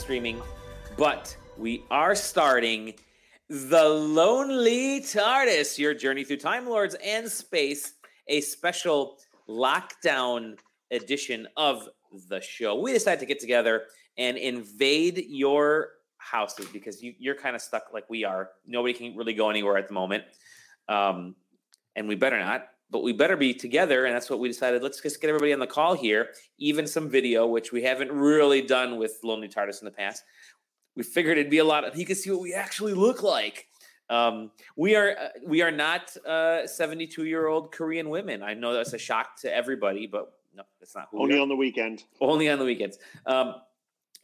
streaming, but we are starting The Lonely TARDIS, your journey through Time Lords and space, a special lockdown edition of the show. We decided to get together and invade your houses because you, you're kind of stuck like we are. Nobody can really go anywhere at the moment. Um, and we better not, but we better be together. And that's what we decided. Let's just get everybody on the call here, even some video, which we haven't really done with Lonely TARDIS in the past. We figured it'd be a lot of, you can see what we actually look like. Um, we are uh, we are not uh, 72 year old Korean women. I know that's a shock to everybody, but no, that's not only on the weekend. Only on the weekends. Um,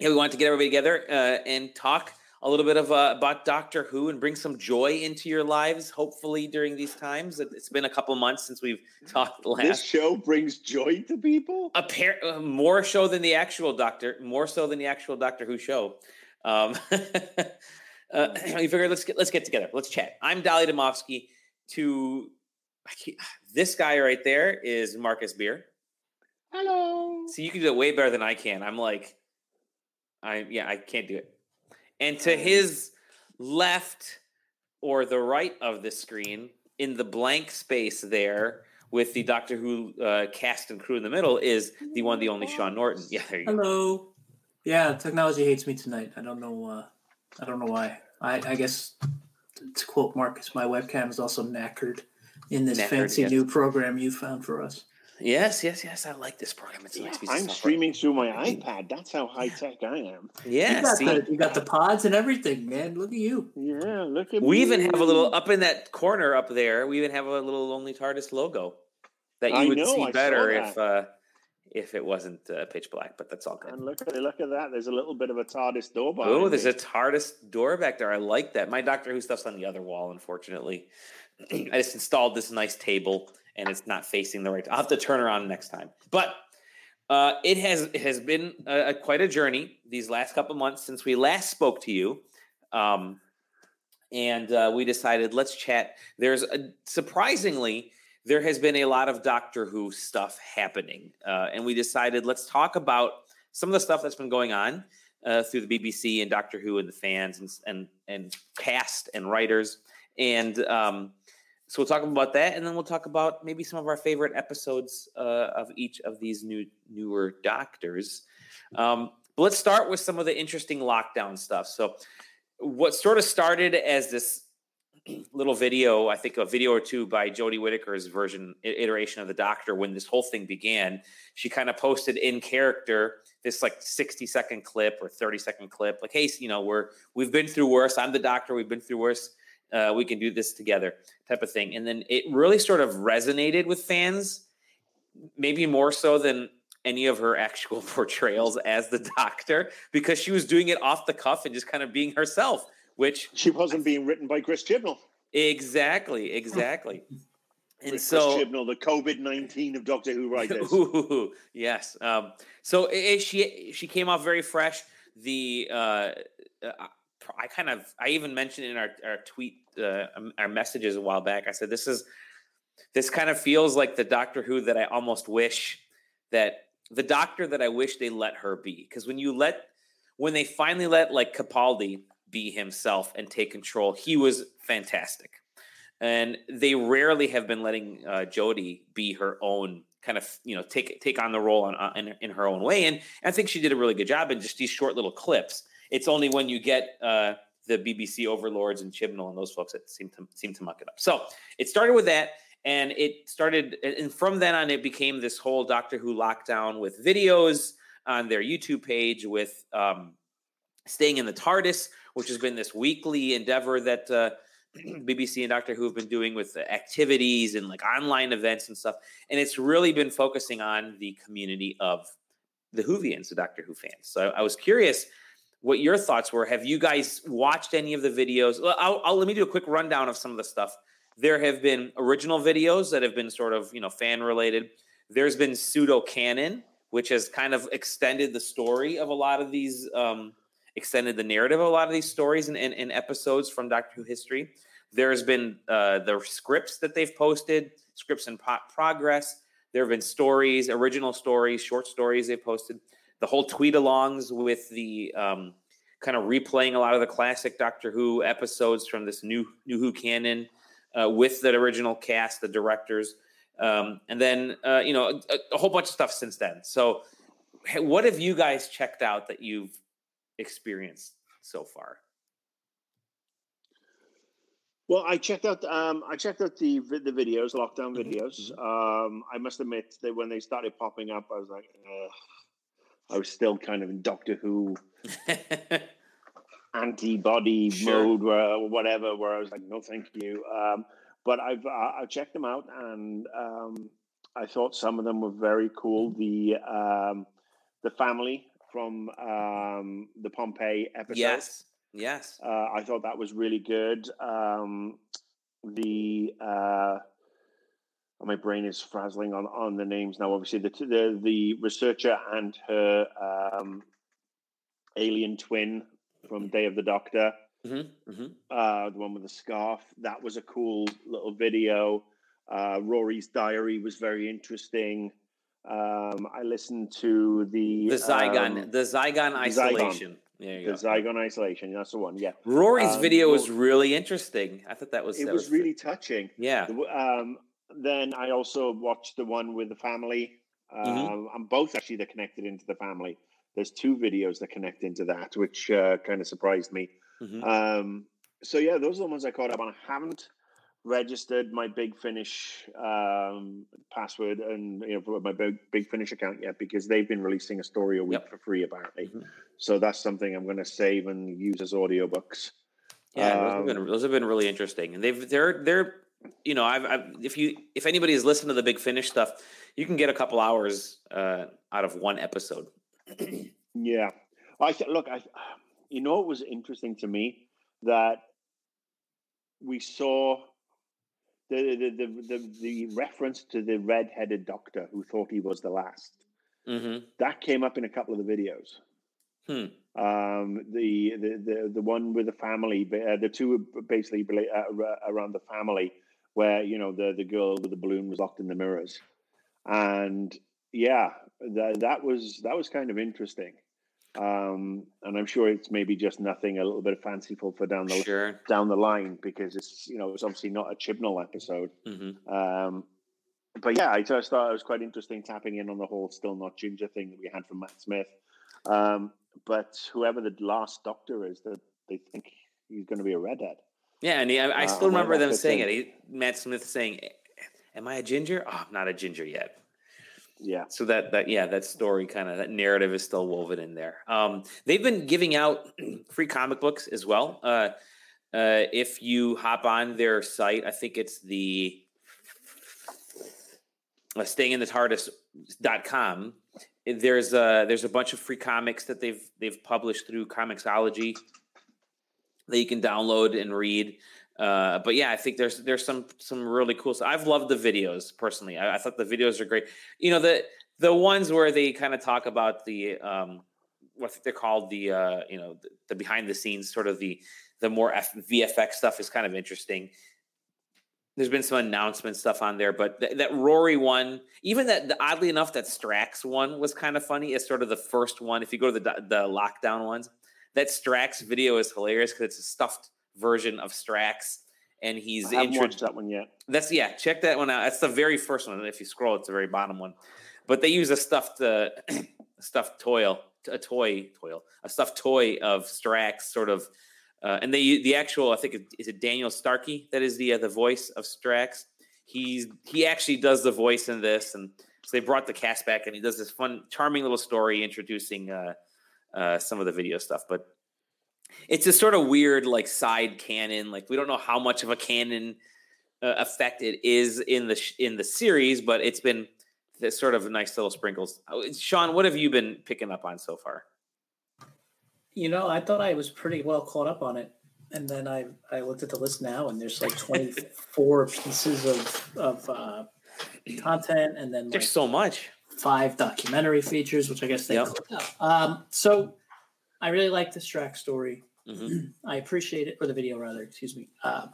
yeah, we wanted to get everybody together uh, and talk a little bit of uh, about Doctor Who and bring some joy into your lives. Hopefully, during these times, it's been a couple months since we've talked last. This show brings joy to people. Appar- uh, more so than the actual Doctor, more so than the actual Doctor Who show. Um, uh, we figured let's get let's get together. Let's chat. I'm Dali Demovsky. To this guy right there is Marcus Beer. Hello. See, you can do it way better than I can. I'm like, I yeah, I can't do it. And to his left or the right of the screen, in the blank space there, with the Doctor Who uh, cast and crew in the middle, is the one, the only Shaun Norton. Yeah, there you Hello. go. Hello. Yeah, technology hates me tonight. I don't know. Uh, I don't know why. I, I guess to quote Marcus, my webcam is also knackered in this knackered, fancy yes. new program you found for us. Yes, yes, yes. I like this program. It's yeah, nice I'm streaming through my iPad. That's how high tech I am. Yeah, you got, the, you got, the, pods and everything, man. Look at you. Yeah, look at we me. even have a little up in that corner up there. We even have a little Lonely TARDIS logo that you I would know, see better if uh, if it wasn't uh, pitch black, but that's all good. And look at look at that. There's a little bit of a TARDIS door. Oh, there's me. a TARDIS door back there. I like that. My Doctor Who stuff's on the other wall, unfortunately. I just installed this nice table, and it's not facing the right. I'll have to turn around next time. But uh, it has it has been a, a, quite a journey these last couple months since we last spoke to you. Um, and uh, we decided let's chat. There's a, surprisingly there has been a lot of Doctor Who stuff happening. Uh, and we decided let's talk about some of the stuff that's been going on uh, through the BBC and Doctor Who and the fans and, and, and cast and writers. And um, so we'll talk about that. And then we'll talk about maybe some of our favorite episodes uh, of each of these new newer Doctors. Um, but let's start with some of the interesting lockdown stuff. So, what sort of started as this little video, I think a video or two by Jodie Whittaker's version iteration of the Doctor when this whole thing began. She kind of posted in character this like 60 second clip or 30 second clip, like, hey, you know, we're we've been through worse. I'm the doctor, we've been through worse. Uh, we can do this together, type of thing. And then it really sort of resonated with fans, maybe more so than any of her actual portrayals as the doctor, because she was doing it off the cuff and just kind of being herself which she wasn't being written by Chris Chibnall. Exactly, exactly. and so Chris so Chibnall, the COVID nineteen of Doctor Who writers. Ooh, yes. Um, so it, she she came off very fresh. The uh, uh, I kind of I even mentioned in our our tweet uh, um, our messages a while back. I said this is this kind of feels like the Doctor Who that I almost wish that the Doctor that I wish they let her be because when you let when they finally let like Capaldi be himself and take control. He was fantastic. And they rarely have been letting uh, Jodie be her own kind of, you know, take take on the role on, uh, in, in her own way. And I think she did a really good job in just these short little clips. It's only when you get uh, the BBC overlords and Chibnall and those folks that seem to seem to muck it up. So it started with that, and it started, and from then on, it became this whole Doctor Who lockdown with videos on their YouTube page with um, staying in the TARDIS, which has been this weekly endeavor that uh, BBC and Doctor Who have been doing with activities and like online events and stuff. And it's really been focusing on the community of the Whovians, the Doctor Who fans. So I, I was curious what your thoughts were. Have you guys watched any of the videos? I'll, I'll, let me do a quick rundown of some of the stuff. There have been original videos that have been sort of you know fan related. There's been pseudo canon, which has kind of extended the story of a lot of these um, extended the narrative of a lot of these stories and, and, and episodes from Doctor Who history. There's been uh, the scripts that they've posted, scripts in pro- progress. There have been stories, original stories, short stories they've posted. The whole tweet alongs with the um, kind of replaying a lot of the classic Doctor Who episodes from this new New Who canon uh, with the original cast, the directors, um, and then uh, you know a, a, whole bunch of stuff since then. So, what have you guys checked out that you've experienced so far? Well, I checked out um, I checked out the the videos, lockdown mm-hmm, videos. Mm-hmm. Um, I must admit that when they started popping up, I was like, I was still kind of in Doctor Who antibody sure. mode, or whatever. Where I was like, no, thank you. Um, but I've uh, I checked them out, and um, I thought some of them were very cool. The um, the family from um, the Pompeii episode. Yes Yes. Uh, I thought that was really good. Um, the uh, my brain is frazzling on, on the names now. Obviously, the the, the researcher and her um, alien twin from Day of the Doctor, mm-hmm, mm-hmm. Uh, the one with the scarf. That was a cool little video. Uh, Rory's diary was very interesting. Um, I listened to the the Zygon um, the Zygon isolation. Zygon. There you the go. Zygon isolation. That's the one. Yeah. Rory's um, video was really interesting. I thought that was. It that was, was, really touching. Yeah. Um, then I also watched the one with the family. Mm-hmm. Um, mm-hmm. And both actually they're connected into the family. There's two videos that connect into that, which uh, kind of surprised me. Mm-hmm. Um, so yeah, those are the ones I caught up on. I haven't registered my Big Finish um, password and you know my Big, Big Finish account yet because they've been releasing a story a week yep. for free apparently. Mm-hmm. So that's something I'm going to save and use as audiobooks. Yeah, um, those, have been, um, those have been really interesting, and they've they're they're you know I've, I've if you if anybody has listened to the Big Finish stuff, you can get a couple hours uh, out of one episode. yeah, I look, I you know it was interesting to me that we saw the the the the, the reference to the red-headed doctor who thought he was the last. Mm-hmm. That came up in a couple of the videos. Hmm. Um, the, the the the one with the family, uh, the two basically uh, around the family, where you know the the girl with the balloon was locked in the mirrors, and yeah, that that was that was kind of interesting. Um, and I'm sure it's maybe just nothing a little bit fanciful for down the sure. down the line because it's you know it's obviously not a Chibnall episode. Mm-hmm. Um, but yeah, I just thought it was quite interesting tapping in on the whole still not ginger thing that we had from Matt Smith. Um, but whoever the last Doctor is, that they think he's going to be a redhead. Yeah, and he, I, I still uh, remember them saying it. He, Matt Smith saying, "Am I a ginger? Oh, I'm not a ginger yet." yeah so that that yeah that story kind of that narrative is still woven in there um they've been giving out free comic books as well uh uh if you hop on their site i think it's the uh, staying in the tardis.com there's a there's a bunch of free comics that they've they've published through Comixology that you can download and read uh, but yeah, I think there's there's some some really cool. stuff. I've loved the videos personally. I, I, thought the videos are great. You know the the ones where they kind of talk about the um, what they're called the uh, you know the, the, behind the scenes sort of the the more F- VFX stuff is kind of interesting. There's been some announcement stuff on there, but th- that Rory one, even that the, oddly enough, that Strax one was kind of funny. It's sort of the first one. If you go to the the lockdown ones, that Strax video is hilarious because it's a stuffed version of Strax, and he's I haven't watched that one yet. That's yeah, check that one out. That's the very first one. And if you scroll, it's the very bottom one. But they use a stuffed uh, stuffed toy, a toy, toy, a stuffed toy of Strax, sort of. Uh, and they the actual I think is it Daniel Starkey that is the uh, the voice of Strax. He's he actually does the voice in this, and so they brought the cast back, and he does this fun, charming little story introducing uh, uh, some of the video stuff. But it's a sort of weird like side canon. Like we don't know how much of a canon uh, effect it is in the sh- in the series, but it's been this sort of nice little sprinkles. Oh, Shaun, what have you been picking up on so far? You know, I thought I was pretty well caught up on it, and then I I looked at the list now, and there's like 24 pieces of of uh, content, and then like there's so much. Five documentary features, which I guess they. Yep. Um, so I really like the Strax story. Mm-hmm. I appreciate it, or the video rather. Excuse me. Uh,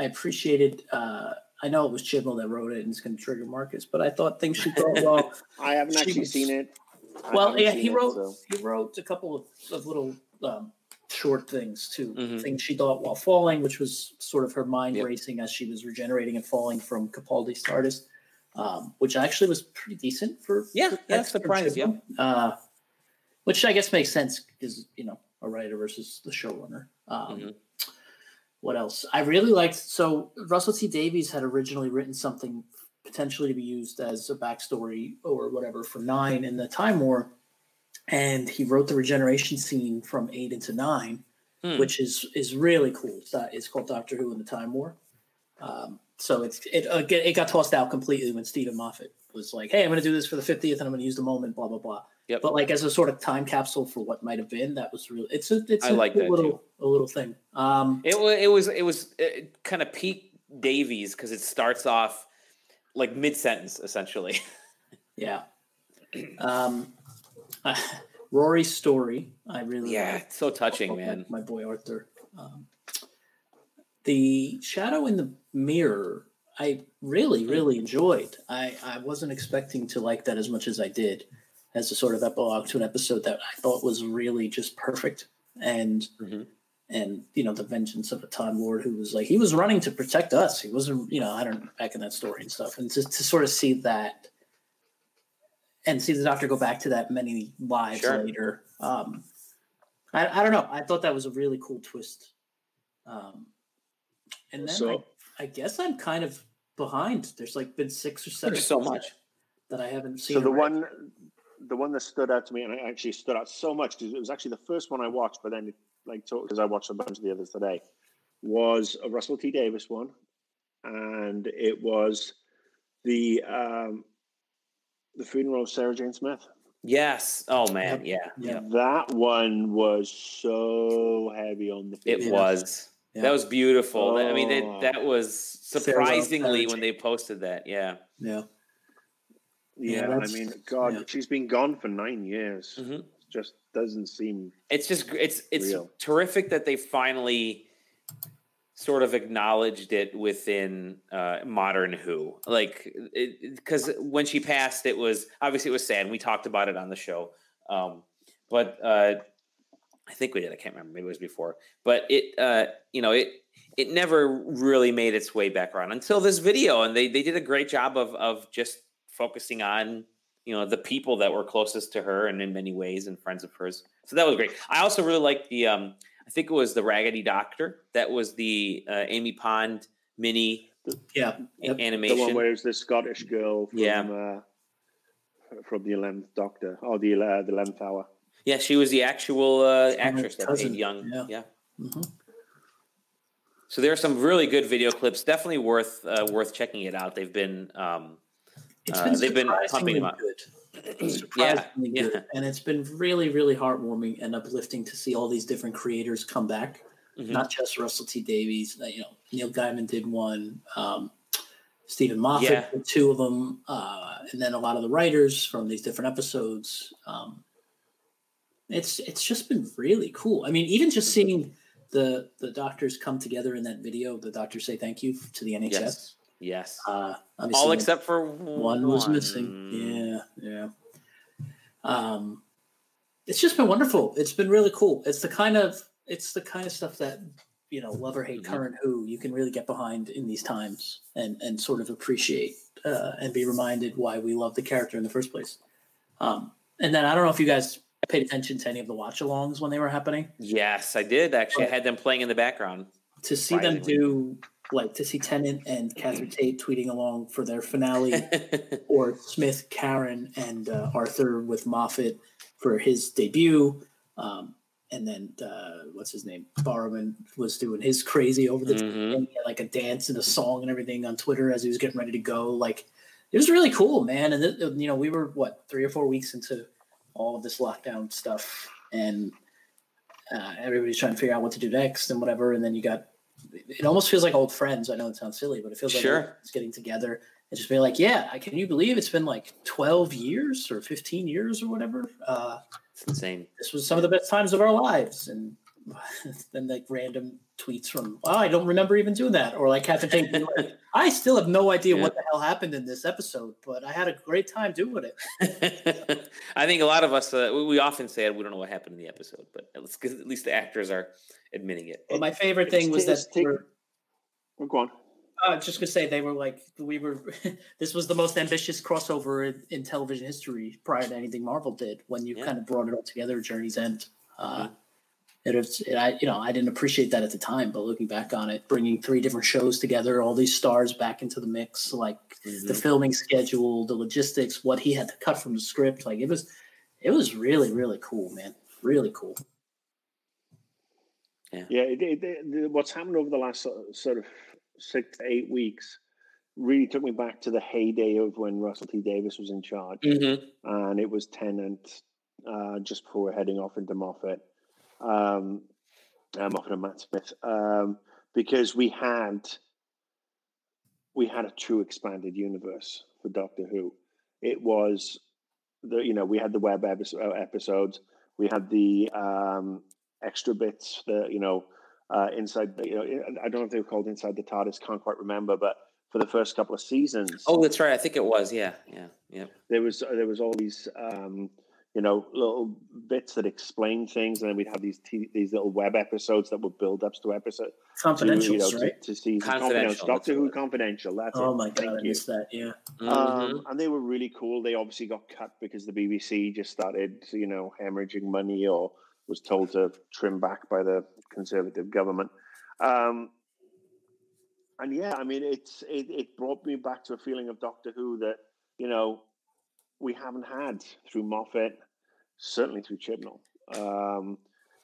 I appreciated. Uh, I know it was Chibnall that wrote it, and it's going to trigger Marcus, but I thought things she brought well. I haven't actually was, seen it. I well, yeah, he wrote it, so. he wrote a couple of, of little um, short things too. Mm-hmm. Things she thought while falling, which was sort of her mind yep. racing as she was regenerating and falling from Capaldi's TARDIS, um, which actually was pretty decent for yeah, for yeah, surprise, yeah. Uh, which I guess makes sense because you know a writer versus the showrunner. Um, mm-hmm. What else? I really liked. So Russell T Davies had originally written something potentially to be used as a backstory or whatever for nine in the Time War, and he wrote the regeneration scene from eight into nine, hmm. which is is really cool. It's, it's called Doctor Who in the Time War. Um, so it's it uh, it got tossed out completely when Steven Moffat was like, "Hey, I'm going to do this for the 50th, and I'm going to use the moment." Blah blah blah. Yep. But like as a sort of time capsule for what might have been, that was really it's a it's I a like little too. a little thing. Um, it was it was it was it kind of peak Davies because it starts off like mid sentence essentially. yeah. Um, uh, Rory's story, I really yeah, like. so touching, man. My, my boy Arthur. Um, the shadow in the mirror, I really hmm. really enjoyed. I I wasn't expecting to like that as much as I did as a sort of epilogue to an episode that I thought was really just perfect. And mm-hmm. and you know, the vengeance of a time lord who was like he was running to protect us. He wasn't, you know, I don't know, back in that story and stuff. And to, to sort of see that and see the doctor go back to that many lives sure. later. Um I, I don't know. I thought that was a really cool twist. Um and then so, I, I guess I'm kind of behind. There's like been six or seven. so much that I haven't seen. So the one the one that stood out to me, and it actually stood out so much because it was actually the first one I watched, but then it, like because I watched a bunch of the others today, was a Russell T Davies one, and it was the um, the funeral of Sarah Jane Smith. Yes. Oh man, yeah. yeah. That one was so heavy on the. It was. Yeah. That was beautiful. Oh. I mean, it, oh. that was surprisingly when they posted that. Yeah. Yeah. Yeah, yeah I mean, God, yeah. she's been gone for nine years. Mm-hmm. Just doesn't seem. It's just it's it's real. terrific that they finally sort of acknowledged it within uh, modern Who, like because when she passed, it was obviously it was sad. We talked about it on the show, um, but uh, I think we did. I can't remember. Maybe it was before, but it uh, you know it it never really made its way back around until this video, and they they did a great job of of just focusing on you know the people that were closest to her and in many ways and friends of hers so that was great i also really liked the um i think it was the raggedy doctor that was the uh, amy pond mini yeah yep. animation the one where it's the scottish girl from, yeah uh, from the 11th doctor or the uh, the 11th hour yeah she was the actual uh, actress that played young yeah, yeah. Mm-hmm. So there are some really good video clips. Definitely worth uh, worth checking it out. They've been um, it's uh, been uh, they've been pumping them up. Good. yeah, good. Yeah. And it's been really, really heartwarming and uplifting to see all these different creators come back. Mm-hmm. Not just Russell T Davies. Uh, you know, Neil Gaiman did one. Um, Steven Moffat yeah. two of them, uh, and then a lot of the writers from these different episodes. Um, it's it's just been really cool. I mean, even just mm-hmm. seeing the the doctors come together in that video, the doctors say thank you to the NHS. Yes. Yes. Uh, All except for one, one was missing. Yeah, yeah. Um, it's just been wonderful. It's been really cool. It's the kind of it's the kind of stuff that you know, love or hate mm-hmm. current Who, you can really get behind in these times and and sort of appreciate uh, and be reminded why we love the character in the first place. Um, and then I don't know if you guys paid attention to any of the watch-alongs when they were happening. Yes, I did actually. I had them playing in the background. To see them do like to see Tennant and Catherine Tate tweeting along for their finale, or Smith, Karen, and uh, Arthur with Moffat for his debut. Um, and then uh, what's his name? Barrowman was doing his crazy over the mm-hmm. like a dance and a song and everything on Twitter as he was getting ready to go. Like it was really cool, man. And th- you know, we were what three or four weeks into all of this lockdown stuff, and uh, everybody's trying to figure out what to do next and whatever. And then you got it almost feels like old friends. I know it sounds silly, but it feels like it's getting together and just being like, yeah, can you believe it's been like 12 years or 15 years or whatever? Uh, it's insane. This was some of the best times of our lives. And then like random tweets from, oh, I don't remember even doing that. Or like Catherine Tate being like, I still have no idea yeah. what the hell happened in this episode, but I had a great time doing it. I think a lot of us, uh, we often say we don't know what happened in the episode, but at least, at least the actors are admitting it. Well, my favorite thing was that. Take, we're, go on. I was just gonna say they were like we were. this was the most ambitious crossover in, in, television history prior to anything Marvel did. When you yeah. kind of brought it all together, Journey's End. Uh, mm-hmm. It was, it, I, you know, I didn't appreciate that at the time, but looking back on it, bringing three different shows together, all these stars back into the mix, like mm-hmm. the filming schedule, the logistics, what he had to cut from the script, like it was, it was really, really cool, man, really cool. Yeah, yeah. It, it, what's happened over the last sort of six to eight weeks really took me back to the heyday of when Russell T Davies was in charge, mm-hmm. and it was Tennant uh, just before heading off into Moffat um, Moffat and Matt Smith, um, because we had we had a true expanded universe for Doctor Who. It was the you know we had the web episode, uh, episodes, we had the um, extra bits, the you know uh, inside you know I don't know if they were called inside the TARDIS, can't quite remember, but for the first couple of seasons. Oh, that's right. I think it was. Yeah, yeah, yeah. There was there was all these um, you know, little bits that explain things, and then we'd have these t- these little web episodes that would build ups to episode confidential, you know, right? To, to see confidential, Doctor Who confidential. That's oh it. my god, Thank I missed that. Yeah, mm-hmm. um, and they were really cool. They obviously got cut because the BBC just started, you know, hemorrhaging money or was told to trim back by the Conservative government. Um, and yeah, I mean, it's it, it brought me back to a feeling of Doctor Who that you know we haven't had through Moffat certainly through Chibnall. Um,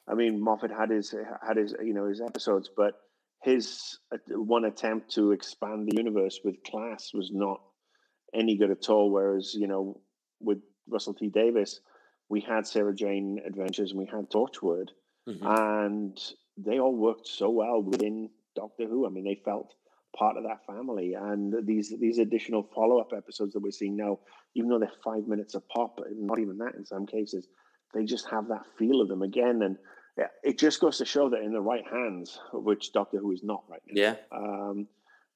I mean, Moffat had his had his you know his episodes, but his uh, one attempt to expand the universe with class was not any good at all. Whereas you know with Russell T Davies, we had Sarah Jane Adventures and we had Torchwood, mm-hmm. and they all worked so well within Doctor Who. I mean, they felt part of that family. And these these additional follow up episodes that we're seeing now, even though they're five minutes a pop, not even that in some cases, they just have that feel of them again. And it just goes to show that in the right hands, which Doctor Who is not right now. Yeah. Um,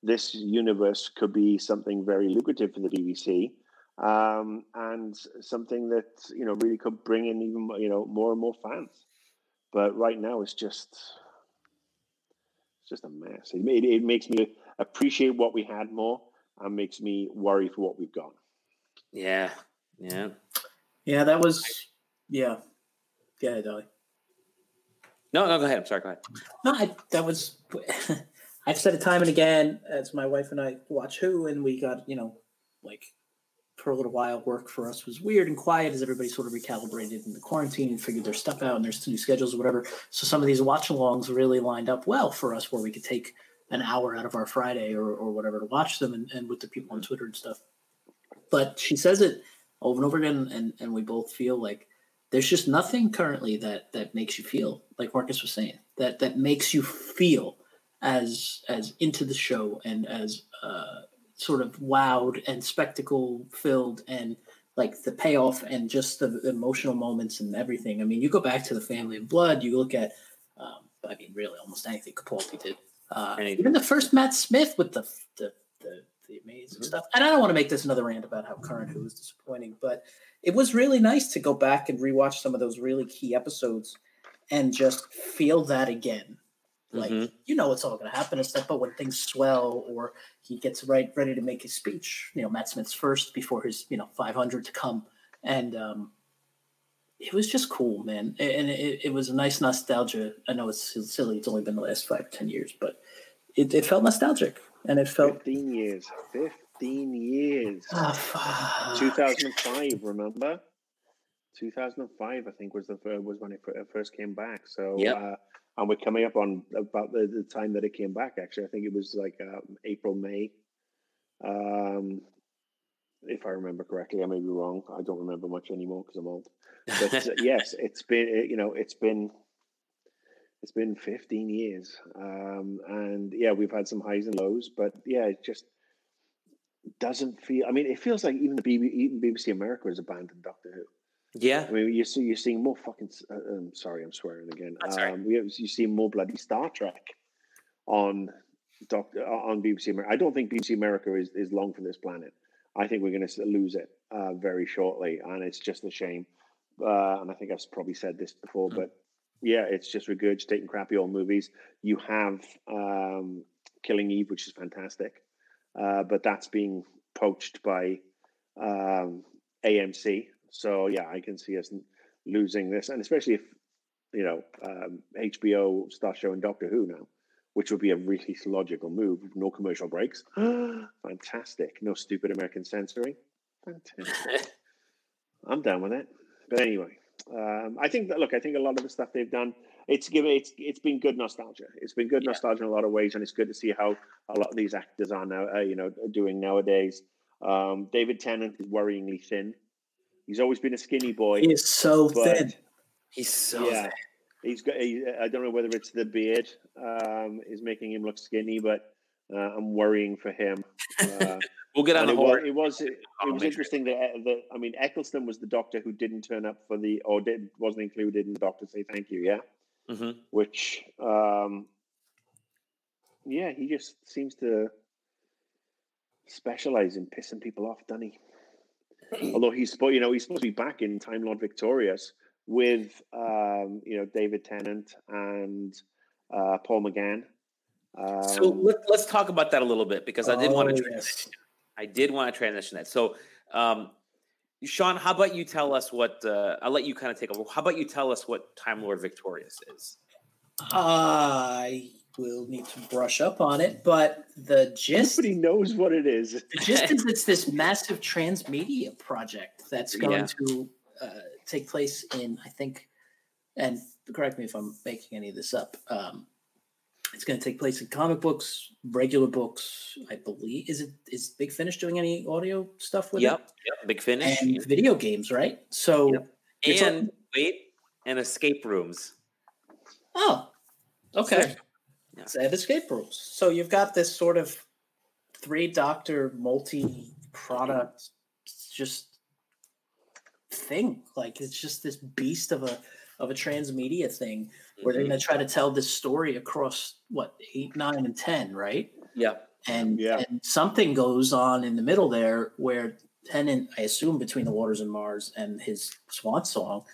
this universe could be something very lucrative for the BBC. Um, and something that you know really could bring in even you know more and more fans. But right now, it's just it's just a mess. It, it, it makes me appreciate what we had more and makes me worry for what we've got. Yeah. Yeah. Yeah, that was yeah. Yeah, Dali. No, no, go ahead. I'm sorry, go ahead. No, I, that was I've said it time and again as my wife and I watch Who and we got, you know, like for a little while work for us was weird and quiet as everybody sort of recalibrated in the quarantine and figured their stuff out and there's new schedules or whatever. So some of these watch alongs really lined up well for us where we could take an hour out of our Friday or, or whatever to watch them and, and with the people on Twitter and stuff. But she says it over and over again, and, and we both feel like there's just nothing currently that that makes you feel like Marcus was saying that that makes you feel as as into the show and as uh, sort of wowed and spectacle filled and like the payoff and just the emotional moments and everything. I mean, you go back to the Family of Blood, you look at, um, I mean, really almost anything Capaldi did. Uh, even the first Matt Smith with the the, the, the amazing mm-hmm. stuff. And I don't want to make this another rant about how current who was disappointing, but it was really nice to go back and rewatch some of those really key episodes and just feel that again. Like mm-hmm. you know it's all going to happen and stuff, but when things swell or he gets right ready to make his speech, you know Matt Smith's first before his you know 500 to come, and um, it was just cool, man. And it, it was a nice nostalgia. I know it's silly; it's only been the last five or ten years, but it, it felt nostalgic, and it felt fifteen years. Fifteen years. Oh, Two thousand and five. Remember? Two thousand and five, I think, was the was when it first came back. So, yeah. Uh, and we're coming up on about the, the time that it came back. Actually, I think it was like um, April, May. Um, if I remember correctly. I may be wrong. I don't remember much anymore because I'm old. But uh, yes, it's been you know it's been it's been 15 years, um, and yeah, we've had some highs and lows, but yeah, it just doesn't feel. I mean, it feels like even the BBC, even BBC America has abandoned Doctor Who. Yeah, I mean, you see, you're seeing more fucking. Uh, um, sorry, I'm swearing again. Um, we have, you see more bloody Star Trek on Doctor on BBC America. I don't think BBC America is, is long for this planet. I think we're going to lose it uh, very shortly, and it's just a shame. Uh, and I think I've probably said this before, mm-hmm. but yeah, it's just regurgitating crappy old movies. You have um, Killing Eve, which is fantastic, uh, but that's being poached by um, AMC. So yeah, I can see us losing this, and especially if you know um, HBO starts showing Doctor Who now which would be a really logical move. No commercial breaks. Fantastic. No stupid American censoring. Fantastic. I'm down with it. But anyway, um, I think that look, I think a lot of the stuff they've done, it's given it's it's been good nostalgia. It's been good yeah. nostalgia in a lot of ways, and it's good to see how a lot of these actors are now, uh, you know, doing nowadays. Um, David Tennant is worryingly thin. He's always been a skinny boy. He is so thin. He's so yeah. thin. He's got. He, I don't know whether it's the beard um, is making him look skinny, but uh, I'm worrying for him. Uh, we'll get on the whole. It was. It, it was interesting that, uh, that I mean, Eccleston was the doctor who didn't turn up for the or did wasn't included in the doctor say thank you. Yeah, mm-hmm. which um, yeah, he just seems to specialize in pissing people off, doesn't he? Although he's, you know, he's supposed to be back in Time Lord Victorious, with um, you know David Tennant and uh, Paul McGann. Um, so let, us talk about that a little bit because I did oh, want to transition. Yes. I did want to transition that. So, um, Shaun, how about you tell us what? Uh, I'll let you kind of take over. How about you tell us what Time Lord Victorious is? I will need to brush up on it, but the gist. Nobody knows what it is. the gist is it's this massive transmedia project that's going yeah. to uh, take place in, I think, and correct me if I'm making any of this up. Um, it's going to take place in comic books, regular books, I believe. Is it is Big Finish doing any audio stuff with yep, it? Yep, Big Finish and video games, right? So yep. and wait, and escape rooms. Oh, okay. Yeah. So escape rooms. So you've got this sort of three doctor multi product, just thing. Like it's just this beast of a of a transmedia thing where they're mm-hmm. going to try to tell this story across what eight, nine, and ten, right? Yeah. And yeah. and something goes on in the middle there where Tennant, I assume, between the waters and Mars and his swan song,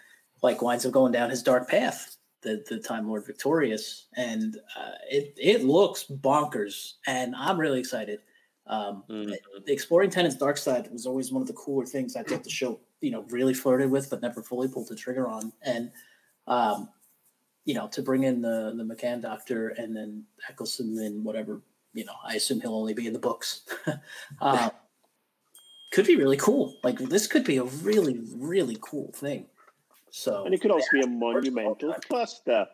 like winds up going down his dark path. The, the Time Lord Victorious, and uh, it it looks bonkers, and I'm really excited. Um, mm-hmm. Exploring Tennant's dark side was always one of the cooler things I thought the show you know really flirted with but never fully pulled the trigger on. And um you know to bring in the the McGann doctor and then eccleston and whatever you know i assume he'll only be in the books. Uh, could be really cool. Like this could be a really really cool thing. So and it could also yeah, be a monumental cluster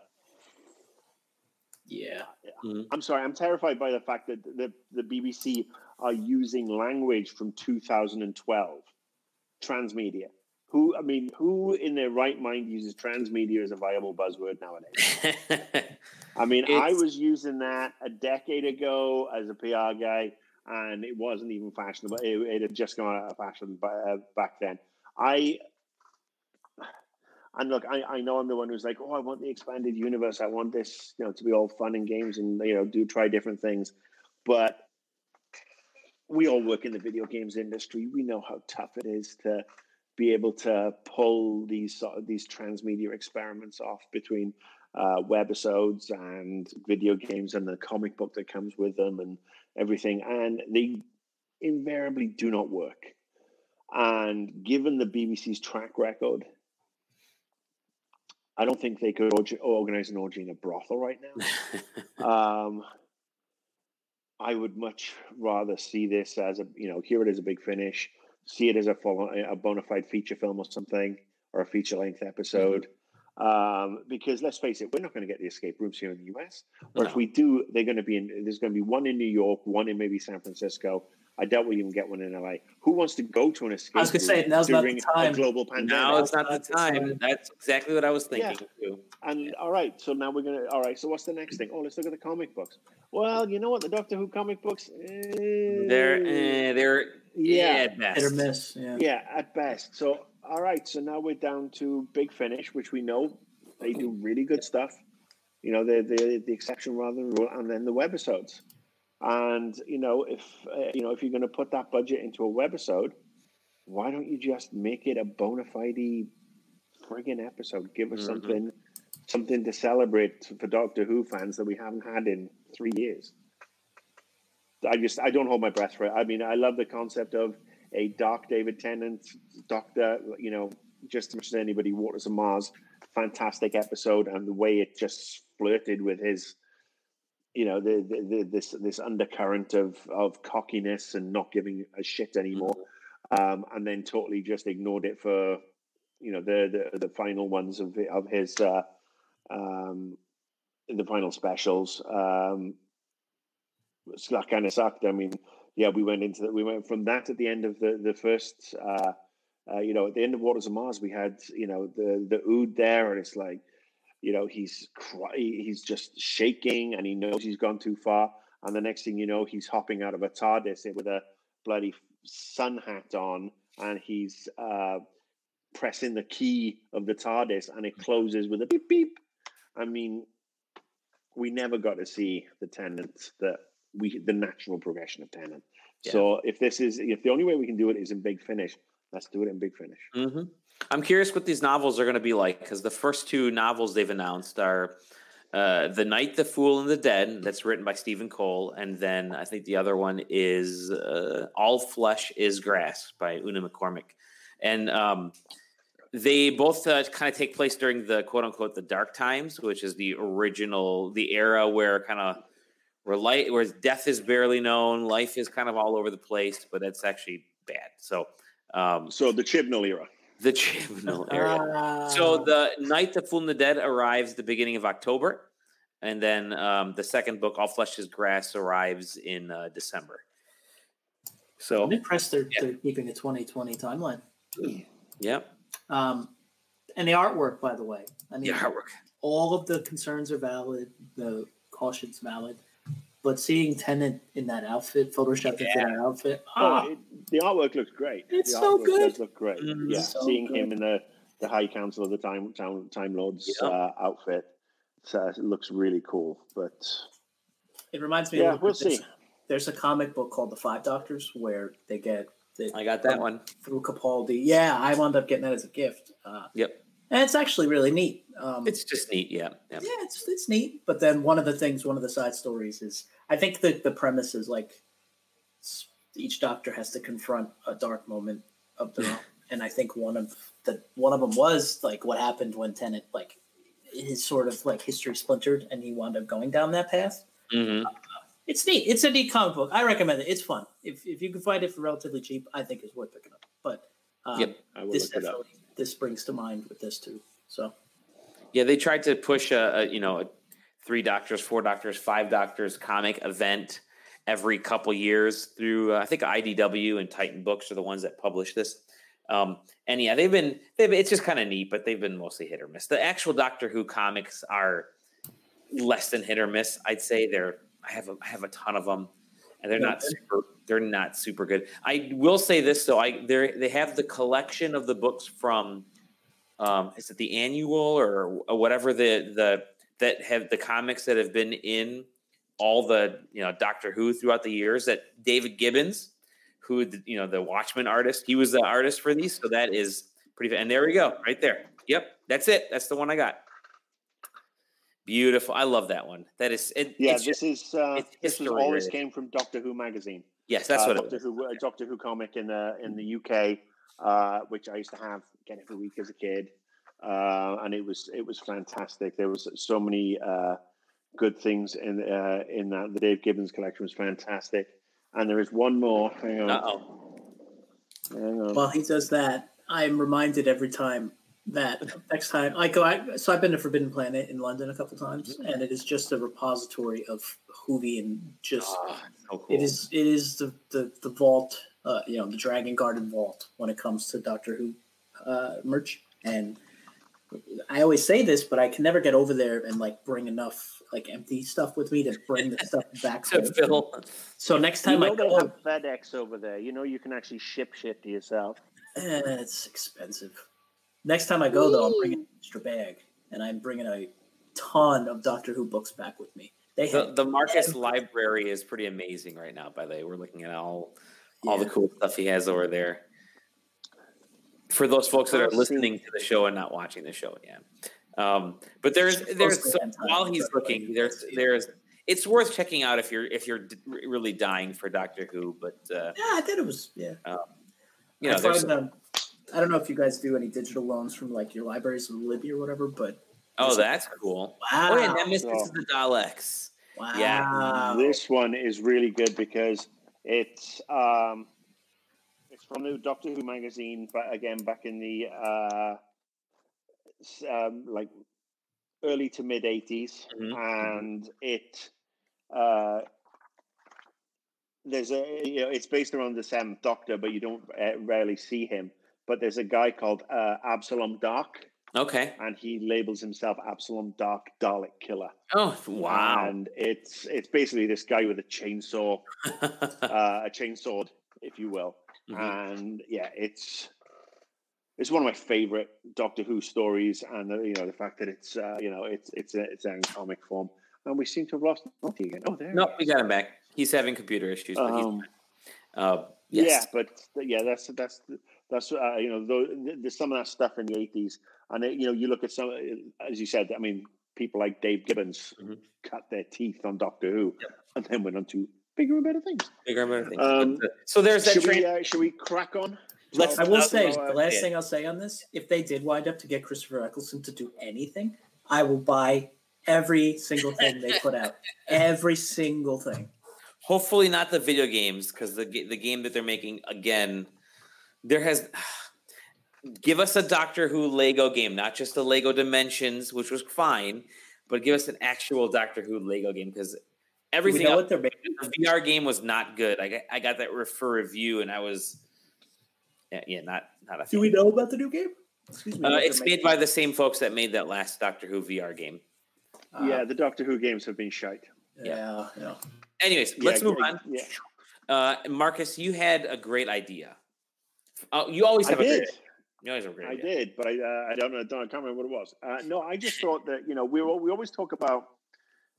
yeah mm-hmm. i'm sorry i'm terrified by the fact that the, the bbc are using language from 2012 transmedia. Who, I mean, who in their right mind uses transmedia as a viable buzzword nowadays? I mean, it's... I was using that a decade ago as a PR guy, and it wasn't even fashionable. It, it had just gone out of fashion by, uh, back then. I and look, I, I know I'm the one who's like, oh, I want the expanded universe. I want this, you know, to be all fun and games and you know, do try different things. But we all work in the video games industry. We know how tough it is to be able to pull these sort of these transmedia experiments off between uh, webisodes and video games and the comic book that comes with them and everything, and they invariably do not work. And given the BBC's track record, I don't think they could organize an orgy in a brothel right now. um, I would much rather see this as a you know hear it as a big finish, see it as a full a bona fide feature film or something or a feature length episode. Mm-hmm. Um, because let's face it, we're not going to get the escape rooms here in the US. Or no. if we do, they're going to be in. There's going to be one in New York, one in maybe San Francisco. I doubt we even get one in LA. Who wants to go to an escape? I was going to say now's not the time. global pandemic. Now it's not the time. That's exactly what I was thinking yeah. too. And yeah. all right, so now we're gonna. All right, so what's the next thing? Oh, let's look at the comic books. Well, you know what? The Doctor Who comic books. Eh, they're eh, they're yeah, at best. Hit or miss. Yeah. yeah, at best. So all right, so now we're down to Big Finish, which we know they do really good stuff. You know, they're the exception rather than rule, and then the webisodes. And you know, if uh, you know if you're going to put that budget into a webisode, why don't you just make it a bona fide friggin' episode? Give us mm-hmm. something something to celebrate for Doctor Who fans that we haven't had in three years. I just I don't hold my breath for it. I mean, I love the concept of a dark David Tennant Doctor. You know, just as much as anybody, Waters of Mars, fantastic episode, and the way it just flirted with his, you know, the, the, the this this undercurrent of of cockiness and not giving a shit anymore, mm-hmm. um, and then totally just ignored it for, you know, the the, the final ones of of his. Uh, um, the final specials. Um, that kind of sucked. I mean, yeah, we went into that. We went from that at the end of the the first. Uh, uh, you know, at the end of Waters of Mars, we had you know the the Ood there, and it's like, you know, he's cry- he's just shaking, and he knows he's gone too far. And the next thing you know, he's hopping out of a TARDIS with a bloody sun hat on, and he's uh, pressing the key of the TARDIS, and it closes with a beep beep. I mean, we never got to see the Tennants that we the natural progression of Tennant. Yeah. So if this is if the only way we can do it is in Big Finish, let's do it in Big Finish. Mm-hmm. I'm curious what these novels are going to be like because the first two novels they've announced are uh, "The Knight, the Fool, and the Dead." That's written by Stephen Cole, and then I think the other one is uh, "All Flesh Is Grass" by Una McCormack. and um, they both uh, kind of take place during the quote unquote the dark times, which is the original, the era where kind of where light, where death is barely known, life is kind of all over the place, but it's actually bad. So, um, so the Chibnall era. The Chibnall era. Uh, so the Knight the Fool the Dead arrives the beginning of October, and then um, the second book, All Flesh Is Grass, arrives in uh, December. So I'm impressed they're, yeah. they're keeping a 2020 timeline. Yep. Um, and the artwork, by the way. I mean, the artwork. All of the concerns are valid. The caution's valid. But seeing Tennant in that outfit, photoshopped yeah. into that outfit, oh, ah, it, the artwork looks great. It's the so good. Does look great. Mm, yeah, so seeing good. him in the, the High Council of the Time Time, Time Lords yep. uh, outfit, uh, it looks really cool. But it reminds me. Yeah, we'll see. There's a comic book called The Five Doctors where they get I got that one through Capaldi. Yeah, I wound up getting that as a gift. Uh, yep. And it's actually really neat. Um, it's just neat, yeah. Yeah, yeah it's, it's neat. But then one of the things, one of the side stories is, I think the, the premise is like each doctor has to confront a dark moment of their own. And I think one of the one of them was like what happened when Tennant like his sort of like history splintered and he wound up going down that path. Mm-hmm. Uh, it's neat. It's a neat comic book. I recommend it. It's fun. If, if you can find it for relatively cheap, I think it's worth picking up. But um, yep, this definitely this brings to mind with this too. So yeah, they tried to push a, a you know a three doctors, four doctors, five doctors comic event every couple years through uh, I think IDW and Titan Books are the ones that publish this. Um, and yeah, they've been they've it's just kind of neat, but they've been mostly hit or miss. The actual Doctor Who comics are less than hit or miss. I'd say they're I have a, I have a ton of them, and they're not super. They're not super good. I will say this though. I they they have the collection of the books from. Um, is it the annual or, or whatever the the that have the comics that have been in all the you know Doctor Who throughout the years that David Gibbons, who you know the Watchmen artist, he was the artist for these, so that is pretty. And there we go, right there. Yep, that's it. That's the one I got. Beautiful. I love that one. That is. It, yeah, this just, is. Uh, this was always came from Doctor Who magazine. Yes, that's uh, what Doctor Who. A Doctor Who comic in the in the UK, uh, which I used to have get every week as a kid, uh, and it was it was fantastic. There was so many uh, good things in uh, in that. The Dave Gibbons collection was fantastic, and there is one more. Hang on. Uh-oh. Hang on. While he does that, I'm reminded every time that next time I go. I, so I've been to Forbidden Planet in London a couple times, mm-hmm. and it is just a repository of Whovian. Just oh, so cool. it is. It is the the, the vault. Uh, you know, the Dragon Garden vault when it comes to Doctor Who uh, merch. And I always say this, but I can never get over there and like bring enough like empty stuff with me to bring the stuff back to fill. So next time you know I go, have FedEx over there. You know you can actually ship shit to yourself. Eh, it's expensive. Next time I go, though, I'm bringing an extra bag, and I'm bringing a ton of Doctor Who books back with me. They the, the Marcus library is pretty amazing right now. By the way, we're looking at all all yeah. the cool stuff he has over there. For those folks that are listening to the show and not watching the show, yeah. Um, but there's there's so while he's looking, there's there's it's worth checking out if you're if you're really dying for Doctor Who. But uh, yeah, I thought it was yeah. Um, you know, I, find, um, I don't know if you guys do any digital loans from like your libraries with Libby or whatever, but oh, that's cool. Wow. Oh, yeah, Nemesis oh. is the Daleks. Wow. Yeah. This one is really good because it's um, it's from the Doctor Who magazine, but again back in the uh, um, like early to mid 80s mm-hmm. and it uh, there's a you know it's based around the seventh doctor but you don't uh, rarely see him but there's a guy called uh, Abslom Daak okay and he labels himself Abslom Daak dalek killer oh wow and it's it's basically this guy with a chainsaw uh, a chainsaw if you will mm-hmm. and yeah it's it's one of my favorite Doctor Who stories, and the, you know the fact that it's uh, you know it's it's a, it's in comic form, and we seem to have lost Naughty again. Oh, there. No, we got him back. He's having computer issues, but um, uh, yes. yeah, but yeah, that's that's that's uh, you know the, there's some of that stuff in the '80s, and it, you know you look at some as you said. I mean, people like Dave Gibbons mm-hmm. cut their teeth on Doctor Who, yep. and then went on to bigger and better things. Bigger and better things. Um, so there's that. Should, we, uh, should we crack on? Let's, I will say the last thing I'll say on this: if they did wind up to get Christopher Eccleston to do anything, I will buy every single thing they put out. Every single thing. Hopefully, not the video games because the the game that they're making again, there has. Give us a Doctor Who Lego game, not just the Lego Dimensions, which was fine, but give us an actual Doctor Who Lego game because everything. what they're making? The VR game was not good. I got, I got that for review, and I was yeah, yeah not not a. Do we know about the new game? Excuse me. Uh, it's made by the same folks that made that last Doctor Who VR game. Uh, yeah, the Doctor Who games have been shite. Yeah, yeah. Anyways, yeah, let's move on. Yeah. Uh, Marcus, you had a great idea. Oh, you always have I a did. great. You always have a great. I idea. did, but I, uh, I don't know. I can't remember what it was. Uh, no, I just thought that you know we we always talk about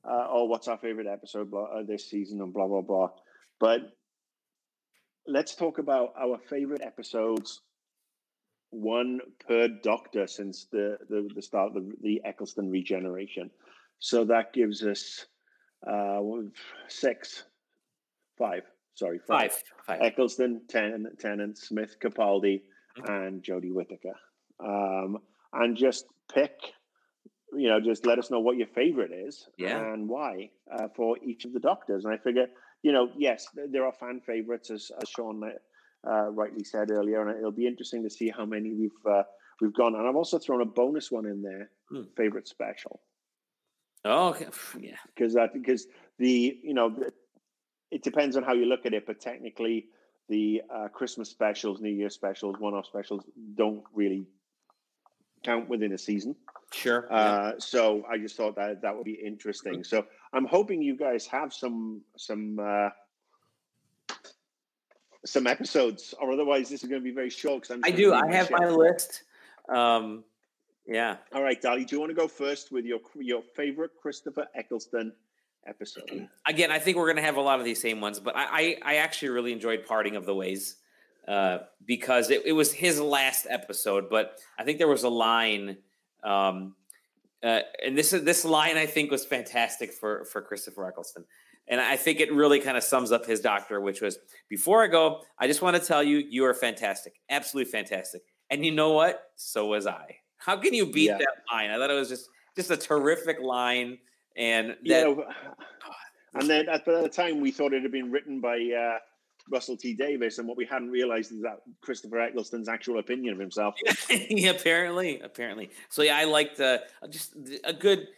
uh, oh what's our favorite episode blah, uh, this season and blah blah blah, but let's talk about our favorite episodes one per doctor since the the, the start of the, the Eccleston regeneration. So that gives us uh, six, five. Sorry, five. five. Eccleston, Tennant, Tennant, Smith, Capaldi, mm-hmm. and Jodie Whittaker. Um, and just pick, you know, just let us know what your favorite is yeah. and why uh, for each of the doctors. And I figure you know, yes, there are fan favorites, as, as Shaun uh, rightly said earlier, and it'll be interesting to see how many we've uh, we've gone. And I've also thrown a bonus one in there, hmm. favorite special. Oh, okay. yeah, because that because the you know it depends on how you look at it, but technically the uh, Christmas specials, New Year specials, one-off specials don't really count within a season. Sure. Uh, So I just thought that that would be interesting. So I'm hoping you guys have some some uh, some episodes, or otherwise this is going to be very short. Because I do. I have my list. Um, yeah. All right, Dali. Do you want to go first with your your favorite Christopher Eccleston episode? Again, I think we're going to have a lot of these same ones, but I I, I actually really enjoyed Parting of the Ways uh, because it, it was his last episode. But I think there was a line. Um, uh, and this is this line I think was fantastic for for Christopher Eccleston, and I think it really kind of sums up his doctor, which was before I go, I just want to tell you you are fantastic, absolutely fantastic, and you know what? So was I. How can you beat yeah. that line? I thought it was just just a terrific line, and that. Know, and then at the time we thought it had been written by uh, Russell T Davies, and what we hadn't realized is that Christopher Eccleston's actual opinion of himself. yeah, apparently, apparently. So yeah, I liked uh, just a good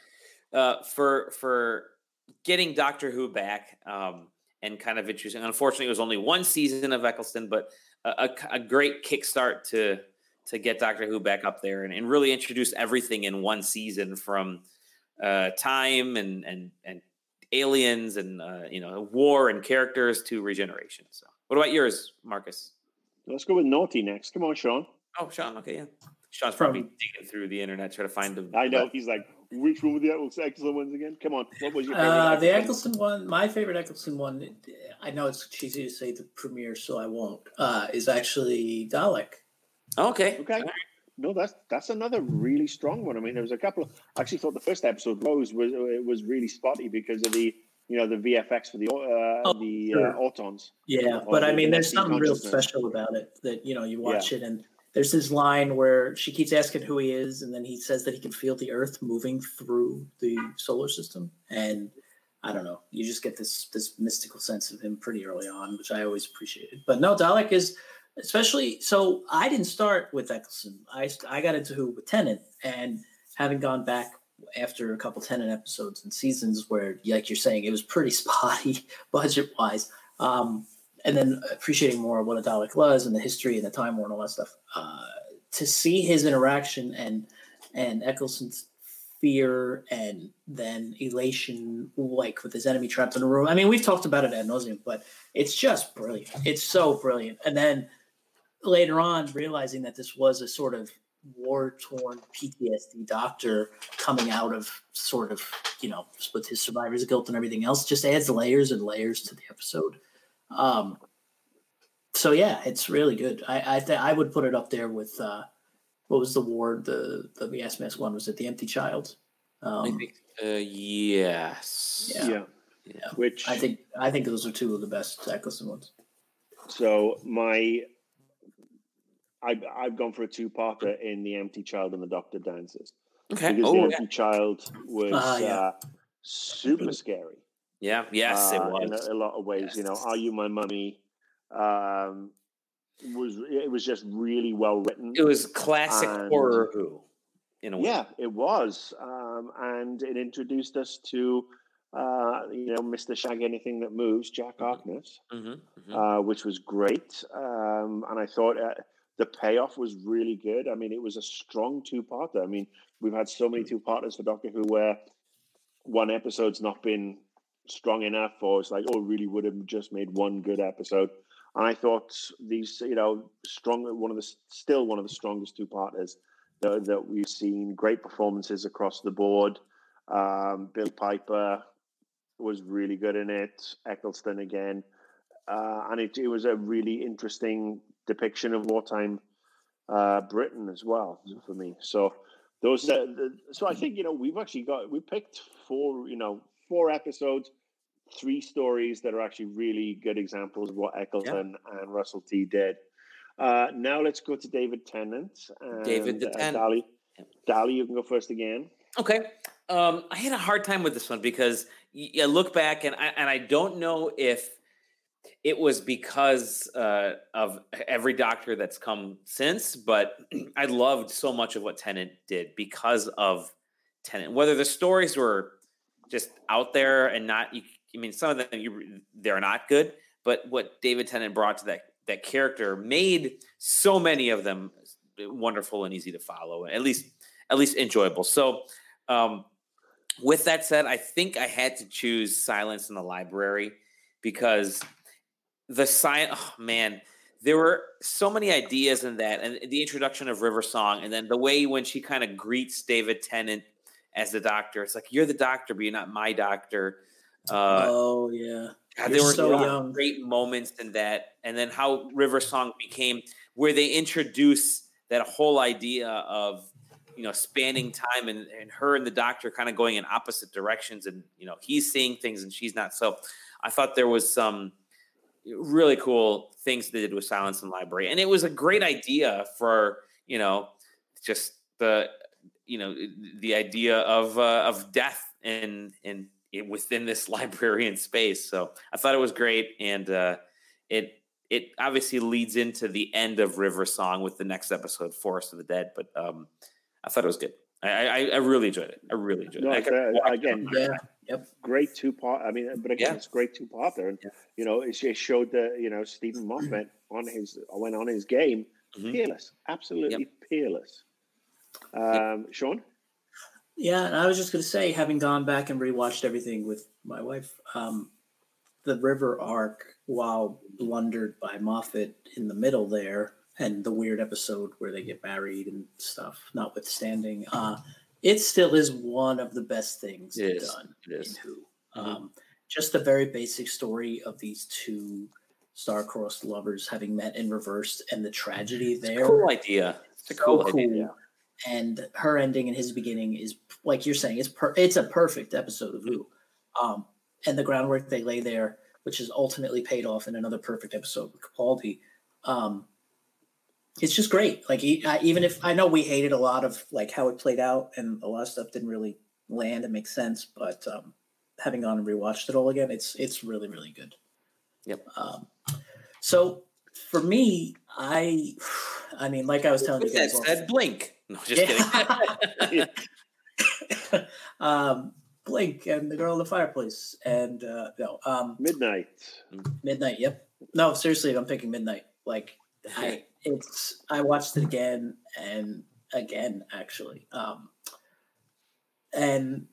uh, for for getting Doctor Who back um, and kind of interesting. Unfortunately, it was only one season of Eccleston, but a, a, a great kickstart to to get Doctor Who back up there and, and really introduce everything in one season from uh, time and and and aliens and uh, you know war and characters to regeneration. So, what about yours, Marcus? Let's go with naughty next. Come on, Shaun. Oh, Shaun. Okay, yeah. Shaun's probably digging through the internet trying to find them. I know he's like, Which one were the Eccleston ones again? Come on, what was your favorite? Uh, the Eccleston one, my favorite Eccleston one. I know it's cheesy to say the premiere, so I won't. Uh, is actually Dalek. Okay. Okay. No, that's that's another really strong one. I mean, there was a couple. Of, I actually thought the first episode Rose was it was really spotty because of the you know the VFX for the uh, Oh, the sure. uh, Autons. Yeah, but I the mean, there's Nazi something real special about it that you know you watch it and there's this line where she keeps asking who he is, and then he says that he can feel the Earth moving through the solar system, and I don't know, you just get this this mystical sense of him pretty early on, which I always appreciated. But no, Dalek is especially so. I didn't start with Eccleston. I I got into who with Tennant, and having gone back after a couple Tennant episodes and seasons where, like you're saying, it was pretty spotty budget wise. Um, and then appreciating more what a Dalek was and the history and the Time War and all that stuff. Uh, to see his interaction and and Eccleston's fear and then elation, like with his enemy trapped in a room. I mean, we've talked about it ad nauseum, but it's just brilliant. It's so brilliant. And then later on, realizing that this was a sort of war torn PTSD doctor coming out of sort of, you know, with his survivor's guilt and everything else, just adds layers and layers to the episode. Um, so yeah, it's really good. I I, th- I would put it up there with uh, what was the ward the the gas mask one? Was it the Empty Child? I Um, think, uh, yes. Yeah. Yeah. Yeah. Which I think I think those are two of the best Eccleston ones. so my. I've, I've gone for a two-parter in The Empty Child and The Doctor Dances. Okay. Because Oh, The yeah. Empty Child was Ah, yeah. uh, super scary. yeah. Yes, it uh, in was. a, a lot of ways. You know, Yes. "Are You My Mummy?" Um, was it was just really well written. It was classic And- horror Who, in a way. yeah, it was, um, and it introduced us to uh, you know Mr. Shag Anything That Moves, Jack Harkness, Mm-hmm, uh, which was great. Um, and I thought uh, the payoff was really good. I mean, it was a strong two-parter. I mean, we've had so many two-parters for Doctor Who where one episode's not been strong enough, or it's like, oh, really would have just made one good episode. And I thought these, you know, strong, one of the still one of the strongest two-parters that, that we've seen. Great performances across the board. Um, Billie Piper was really good in it. Eccleston again, uh, and it, it was a really interesting depiction of wartime uh, Britain as well for me. So those, uh, the, so I think you know we've actually got we picked four, you know, four episodes, three stories that are actually really good examples of what Eccleston and Russell T did. Uh, now let's go to David Tennant. And, David the uh, Tennant. Dali, Dali, you can go first again. Okay. Um, I had a hard time with this one because y- I look back and I, and I don't know if it was because uh, of every doctor that's come since, but I loved so much of what Tennant did because of Tennant. Whether the stories were just out there and not, you, I mean, some of them you, they're not good, but what David Tennant brought to that that character made so many of them wonderful and easy to follow, at least at least enjoyable. So, um, with that said, I think I had to choose Silence in the Library because the sign. Oh man, there were so many ideas in that, and the introduction of River Song, and then the way when she kind of greets David Tennant as the doctor. It's like you're the doctor, but you're not my doctor. Uh, oh yeah, God, there were so great moments in that, and then how River Song became where they introduce that whole idea of you know spanning time and, and her and the doctor kind of going in opposite directions, and you know he's seeing things and she's not. So I thought there was some really cool things they did with Silence and Library, and it was a great idea for you know just the you know the idea of uh, of death and and it, within this librarian space. So I thought it was great, and uh, it it obviously leads into the end of River Song with the next episode, Forest of the Dead. But um, I thought it was good. I, I, I really enjoyed it. I really enjoyed No, it. I uh, again, yeah, yep. great two part. I mean, but again, Yeah. it's great two parter, and Yeah. you know, it, it showed that you know Steven Moffat on his went on his game, Mhm. peerless, absolutely peerless. Um, Shaun, Yeah, and I was just going to say, having gone back and rewatched everything with my wife, um, the river arc, while blundered by Moffat in the middle there, and the weird episode where they get married and stuff, notwithstanding, uh, it still is one of the best things It is. done It is. in Who. Mhm. Um, just the very basic story of these two star-crossed lovers having met in reverse and the tragedy there. cool idea. It's a so cool, cool. idea. And her ending and his beginning is like you're saying, it's per- it's a perfect episode of Who. Um, and the groundwork they lay there, which is ultimately paid off in another perfect episode with Capaldi. Um, it's just great. Like e- I- even if I know we hated a lot of like how it played out, and a lot of stuff didn't really land and make sense, but um, having gone and rewatched it all again, it's it's really really good. Yep. Um, so for me, I, I mean, like I was telling you With that guys, off- said, blink. No, just Yeah. kidding. um, Blink and the girl in the fireplace, and uh, no, um, Midnight. Midnight. Yep. No, seriously, I'm picking Midnight. Like, I it's I watched it again and again actually, um, and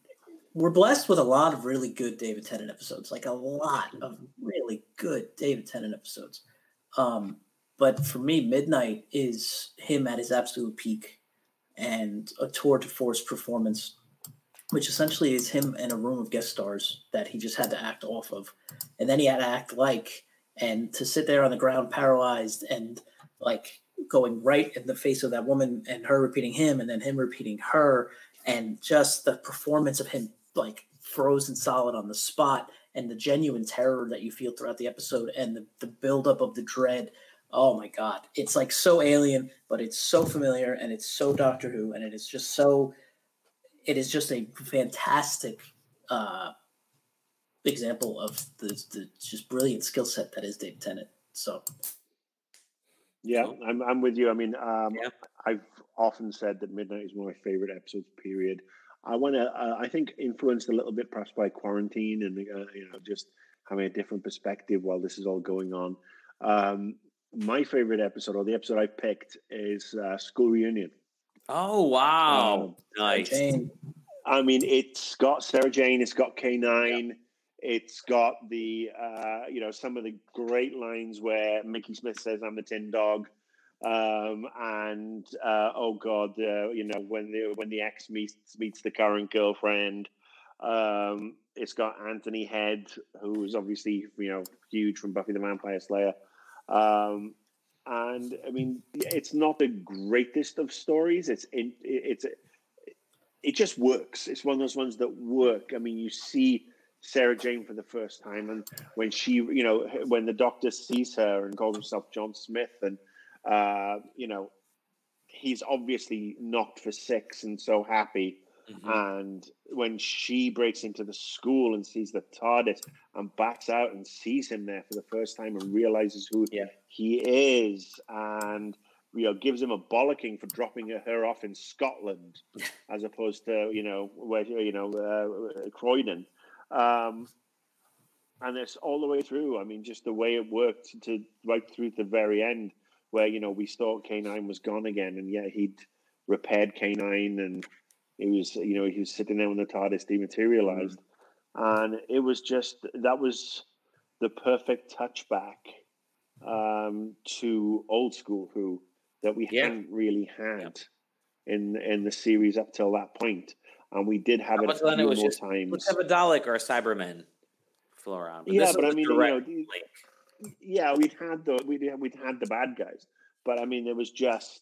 we're blessed with a lot of really good David Tennant episodes. Like a lot of really good David Tennant episodes. Um, but for me, Midnight is him at his absolute peak and a tour de force performance, which essentially is him in a room of guest stars that he just had to act off of. And then he had to act like, and to sit there on the ground paralyzed and like going right in the face of that woman and her repeating him and then him repeating her. And just the performance of him like frozen solid on the spot and the genuine terror that you feel throughout the episode and the, the buildup of the dread. Oh my god. It's like so alien but it's so familiar and it's so doctor who and it is just so it is just a fantastic uh example of the, the just brilliant skill set that is dave tennant. So Yeah, Cool. I'm, I'm with you. I mean, um, Yeah. I've often said that Midnight is one of my favorite episodes. Period. I want to. Uh, I think influenced a little bit perhaps by quarantine and uh, you know just having a different perspective while this is all going on. Um, my favorite episode, or the episode I picked, is uh, School Reunion. oh wow, Um, nice. Jane, I mean, it's got Sarah Jane, it's got K nine, it's got the uh, you know some of the great lines where Mickey Smith says, "I'm the Tin Dog," um, and uh, oh god, uh, you know when the when the ex meets meets the current girlfriend. Um, it's got Anthony Head, who's obviously you know huge from Buffy the Vampire Slayer. Um, and I mean, it's not the greatest of stories. It's in, it's it just works. It's one of those ones that work. I mean, you see Sarah Jane for the first time, and when she, you know, when the doctor sees her and calls himself John Smith, and uh, you know, he's obviously knocked for six and so happy. Mhm. And when she breaks into the school and sees the TARDIS and backs out and sees him there for the first time and realizes who Yeah. he is, and you know, gives him a bollocking for dropping her off in Scotland as opposed to you know where you know uh, Croydon. Um, and it's all the way through. I mean, just the way it worked to right through to the very end, where you know we thought K nine was gone again, and yet he'd repaired K nine, and he was you know he was sitting there when the TARDIS dematerialized, and it was just that was the perfect touchback um, to old school Who that we Yeah. hadn't really had in in the series up till that point, and we did have it a few it was more just, times. Let's have a Dalek or a Cyberman flow around. Yeah, but I mean, you know, yeah, we'd had the we'd we'd had the bad guys, but I mean, there was just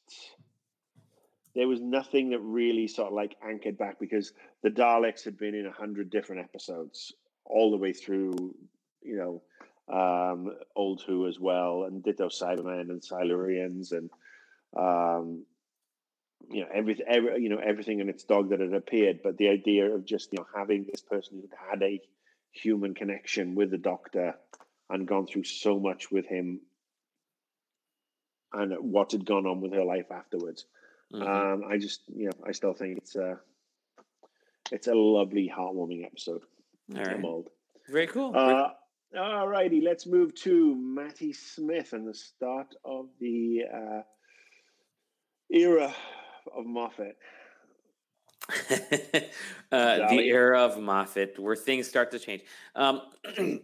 there was nothing that really sort of like anchored back because the Daleks had been in a hundred different episodes all the way through, you know, um, Old Who as well, and Ditto Cybermen and Silurians and um, you know everything, every, you know everything and its dog that had appeared. But the idea of just you know having this person who had a human connection with the Doctor and gone through so much with him and what had gone on with her life afterwards. Mhm. Um, I just, you know, I still think it's a, it's a lovely, heartwarming episode. All right. I'm old. Very cool. Uh, all righty, let's move to Matty Smith and the start of the uh, era of Moffat. uh, the era of Moffat, where things start to change. Um,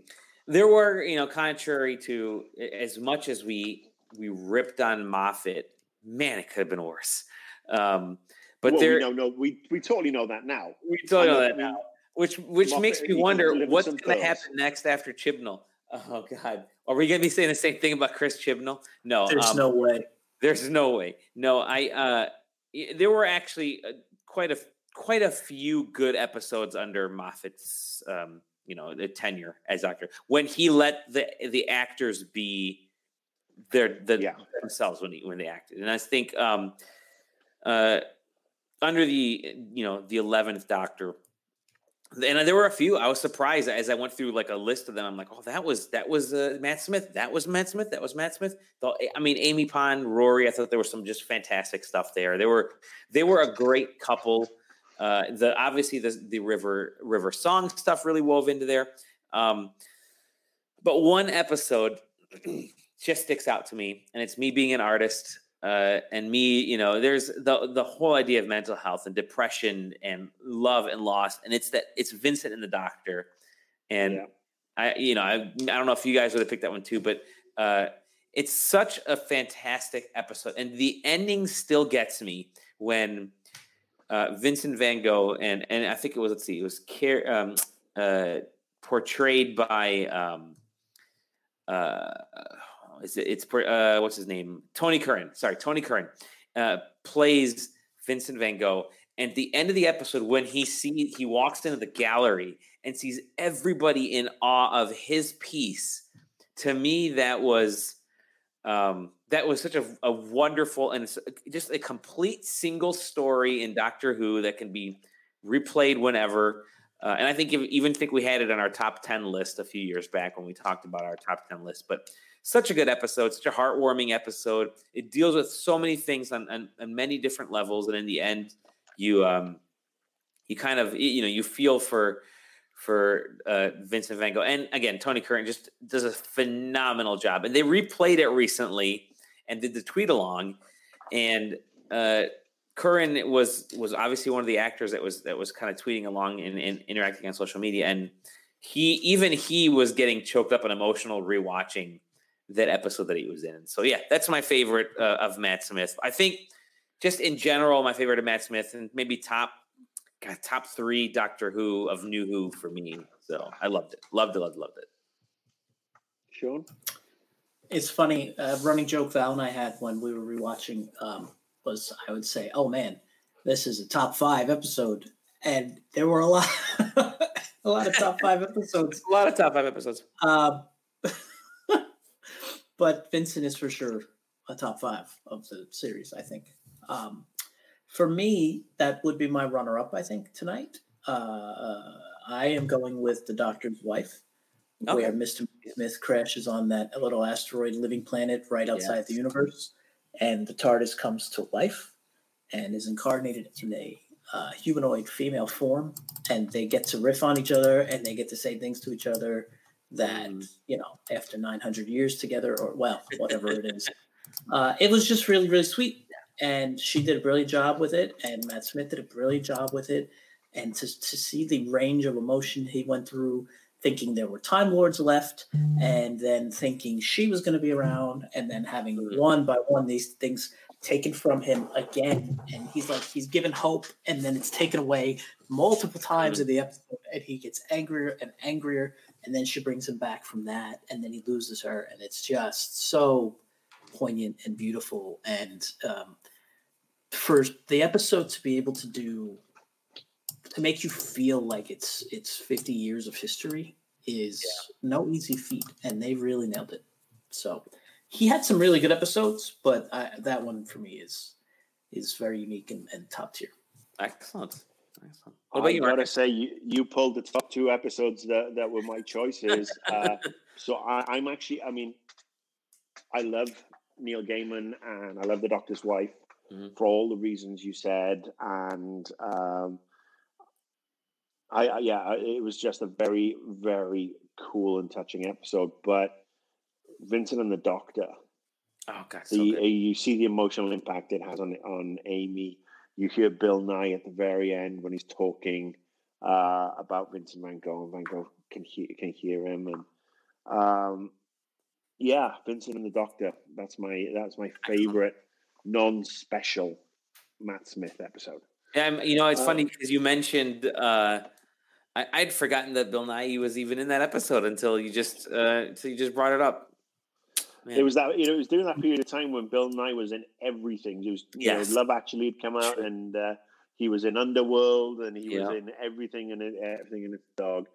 there were, you know, contrary to as much as we we ripped on Moffat, man, it could have been worse. Um, But well, there, we know, no, we we totally know that now. We totally know I that mean, now. Which which Moffat, makes me wonder what's going to happen next after Chibnall. Oh God, are we going to be saying the same thing about Chris Chibnall? No, There's um, no way. There's no way. No, I. uh y- There were actually uh, quite a quite a few good episodes under Moffat's, um, you know, the tenure as actor when he let the the actors be their the Yeah. themselves when he, when they acted, and I think um, uh, under the you know the eleventh Doctor. And there were a few. I was surprised as I went through like a list of them. I'm like, oh, that was that was uh, Matt Smith. That was Matt Smith. That was Matt Smith. Though I mean, Amy Pond, Rory. I thought there was some just fantastic stuff there. They were they were a great couple. Uh, the obviously the the river river song stuff really wove into there. Um, but one episode just sticks out to me, and it's me being an artist uh, and me. You know, there's the the whole idea of mental health and depression and love and loss, and it's that it's Vincent and the Doctor, and Yeah. I you know I I don't know if you guys would have picked that one too, but uh, it's such a fantastic episode, and the ending still gets me when uh, Vincent Van Gogh and and I think it was let's see, it was care, um, uh, portrayed by um, uh, is it, it's uh, what's his name? Tony Curran. Sorry, Tony Curran uh, plays Vincent Van Gogh. And at the end of the episode, when he see he walks into the gallery and sees everybody in awe of his piece, to me that was um, that was such a, a wonderful and just a complete single story in Doctor Who that can be replayed whenever. Uh, and I think if, even think we had it on our top ten list a few years back when we talked about our top ten list. But such a good episode, such a heartwarming episode. It deals with so many things on, on, on many different levels, and in the end, you um, you kind of you know you feel for for uh, Vincent Van Gogh, and again Tony Curran just does a phenomenal job. And they replayed it recently and did the tweet along, and uh, Curran was was obviously one of the actors that was that was kind of tweeting along and, and interacting on social media, and he even he was getting choked up and emotional rewatching that episode that he was in. So yeah, that's my favorite uh, of Matt Smith. I think just in general, my favorite of Matt Smith, and maybe top God, top three Doctor Who of New Who for me. So I loved it, loved it, loved, it, loved it. Shaun? It's funny. A running joke Val and I had when we were rewatching um, was I would say, "Oh man, this is a top five episode," and there were a lot, a lot of top five episodes. A lot of top five episodes. Um, but Vincent is for sure a top five of the series. I think. Um, for me, that would be my runner-up. I think tonight. Uh, I am going with the Doctor's Wife, Okay. where Mister Smith crashes on that little asteroid living planet right outside Yes. the universe, and the TARDIS comes to life and is incarnated in a uh, humanoid female form, and they get to riff on each other and they get to say things to each other that Mm. you know after 900 years together or well whatever it is. Uh, it was just really really sweet. And she did a brilliant job with it and matt smith did a brilliant job with it. And to, to see the range of emotion he went through thinking there were time lords left and then thinking she was going to be around and then having Mhm. one by one these things taken from him again. And he's like he's given hope and then it's taken away multiple times in the episode and he gets angrier and angrier and then she brings him back from that and then he loses her and it's just so poignant and beautiful. And um, for the episode to be able to do to make you feel like it's it's 50 years of history is no easy feat and they really nailed it. So he had some really good episodes but I, that one for me is is very unique and, and top tier. Excellent. What about I you, gotta Mark? say, you, you pulled the top two episodes that, that were my choices. uh, so I, I'm actually, I mean, I love Neil Gaiman and I love The Doctor's Wife Mhm. for all the reasons you said. And um, I, I, yeah, it was just a very, very cool and touching episode. But Vincent and the Doctor, Oh God, so the, you see the emotional impact it has on on Amy. You hear Bill Nighy at the very end when he's talking uh, about Vincent Van Gogh, and Van Gogh can hear can hear him, and um, yeah, Vincent and the Doctor. That's my that's my favorite non-special Matt Smith episode. Yeah, you know, it's funny because you mentioned uh, I, I'd forgotten that Bill Nighy was even in that episode until you just uh, until you just brought it up. Man. It was that you know it was during that period of time when Bill Nighy was in everything. He was you yes. know Love Actually had come out and uh, he was in Underworld and he yeah. was in everything and everything in its dog.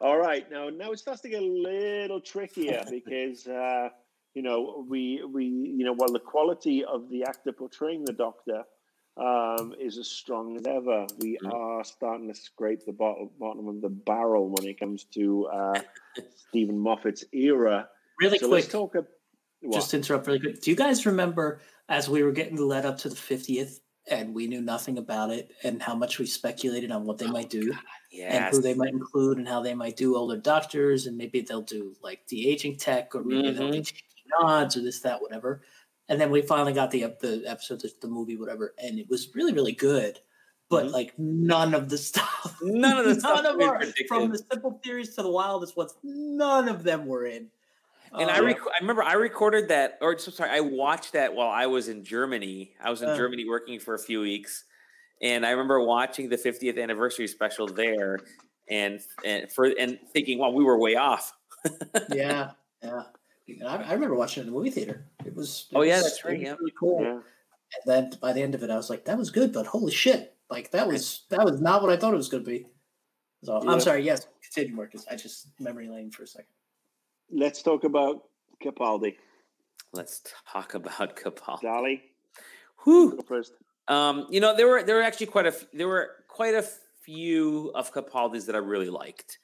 All right, now now it starts to get a little trickier because uh, you know we we you know while the quality of the actor portraying the Doctor um, is as strong as ever. We mm. are starting to scrape the bottom, bottom of the barrel when it comes to uh, Steven Moffat's era. Really so quick, let's talk. Just to interrupt really quick. Do you guys remember as we were getting led up to the fiftieth, and we knew nothing about it, and how much we speculated on what they oh, might do, yes. and who they might include, and how they might do older doctors, and maybe they'll do like de aging tech, or maybe mm-hmm. they'll be nods, or this, that, whatever and then we finally got the the episode, the movie, whatever, and it was really really good. But mm-hmm. like none of the stuff, none of the none of our, from the simple theories to the wildest ones, none of them were in. And uh, I, rec- I remember I recorded that, or sorry, I watched that while I was in Germany. I was in uh, Germany working for a few weeks, and I remember watching the 50th anniversary special there, and and for and thinking, well, we were way off. yeah, yeah. I, I, remember watching it in the movie theater. It was. It oh yeah, was, that's right. Yeah, really cool. Yeah. And then by the end of it, I was like, "That was good," but holy shit! Like that was that was not what I thought it was going to be. So yeah. I'm sorry. Yes, continue, Marcus. I just memory lane for a second. Let's talk about Capaldi. Let's talk about Capaldi. Dali. Who first? Um, you know, there were there were actually quite a there were quite a few of Capaldi's that I really liked.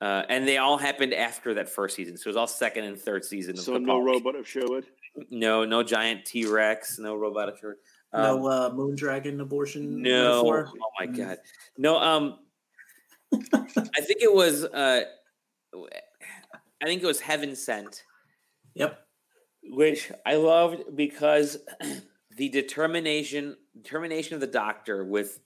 Uh, and they all happened after that first season. So it was all second and third season. so no robot of Sherwood. No, no giant T Rex. No robot of Sherwood. Um, no uh, moon dragon abortion. No. Metaphor? Oh my mm. god. No. Um. I think it was. Uh, I think it was Heaven Sent. Yep. Which I loved because the determination determination of the doctor with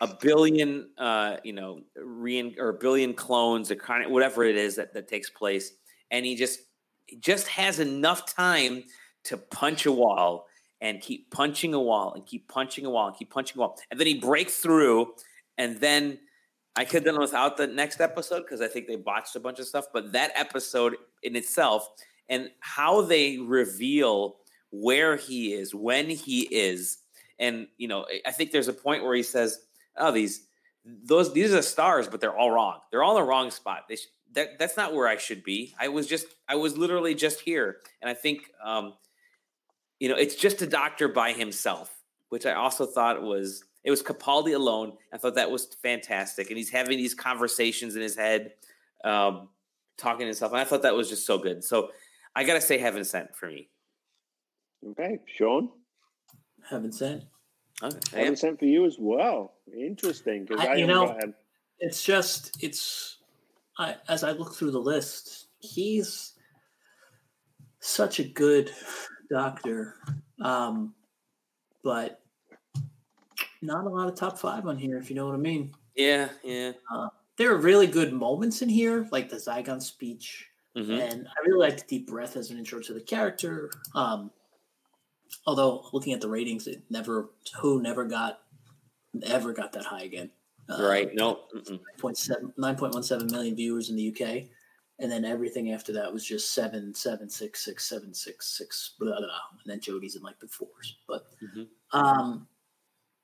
a billion, uh, you know, re or a billion clones, or kind of whatever it is that, that takes place, and he just he just has enough time to punch a wall and keep punching a wall and keep punching a wall and keep punching a wall, and then he breaks through, and then I could have done without the next episode because I think they botched a bunch of stuff, but that episode in itself and how they reveal where he is, when he is, and you know, I think there's a point where he says oh these those these are the stars, but they're all wrong. They're all in the wrong spot. They sh- that that's not where I should be. I was just I was literally just here, and I think um, you know it's just a doctor by himself, which I also thought was it was Capaldi alone. I thought that was fantastic, and he's having these conversations in his head, um, talking to himself, and I thought that was just so good. So I gotta say, Heaven Sent for me. Okay, Shaun. Heaven Sent. Okay. Heaven Sent for you as well. Interesting, because I, I, you know, it's just it's. I, as I look through the list, he's such a good doctor, um, but not a lot of top five on here, if you know what I mean. Yeah, yeah. Uh, there are really good moments in here, like the Zygon speech, mm-hmm. and I really like the deep breath as an intro to the character. Um, although looking at the ratings, it never who never got ever got that high again. Uh, right. No. 9.17 million viewers in the UK. And then everything after that was just seven, seven, six, six, seven, six, six, blah, blah, blah. And then Jodie's in like the fours. But, mm-hmm. um,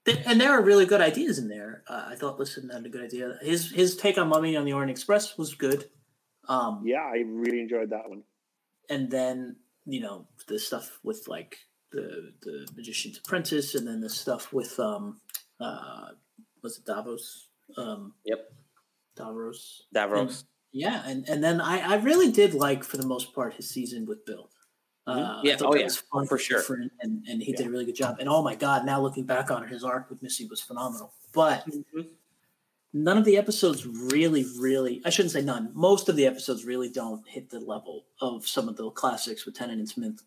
and there are really good ideas in there. Uh, I thought Listen had a good idea. His his take on Mummy on the Orient Express was good. Um, yeah, I really enjoyed that one. And then you know the stuff with like the the Magician's Apprentice, and then the stuff with um, uh, was it Davos? Um, yep. Davros. Davros. And, yeah, and and then I I really did like for the most part his season with Bill. Mm-hmm. Uh, yeah, oh yeah, fun, for sure. And and he yeah. did a really good job. And oh my god, now looking back on it, his arc with Missy was phenomenal. But mm-hmm. none of the episodes really, really I shouldn't say none. Most of the episodes really don't hit the level of some of the classics with Tennant and Smith.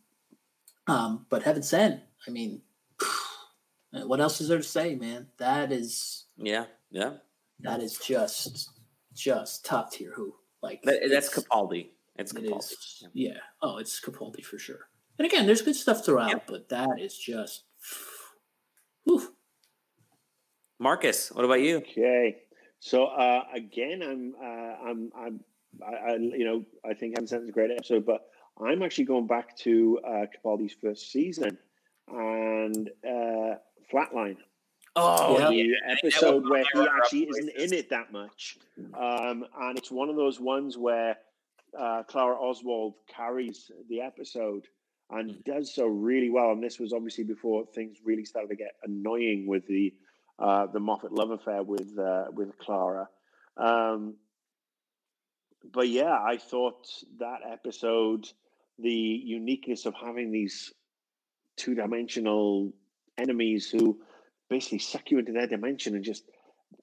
Um, but Heaven Sent, I mean, what else is there to say, man? That is yeah, yeah. That is just just top tier. Who like that, that's Capaldi. It's Capaldi. It is, yeah. yeah. Oh, it's Capaldi for sure. And again, there's good stuff throughout, yeah. but that is just. Whew. Marcus, what about you? Okay, so uh, again, I'm uh, I'm I'm I, I, you know I think Heaven Sent is a great episode, but I'm actually going back to uh, Capaldi's first season and uh, Flatline. Oh, the yeah. episode where he actually isn't in it that much, um, and it's one of those ones where uh, Clara Oswald carries the episode and Mm. does so really well. And this was obviously before things really started to get annoying with the uh, the Moffat love affair with uh, with Clara. Um, but yeah, I thought that episode, the uniqueness of having these two dimensional enemies who basically suck you into their dimension and just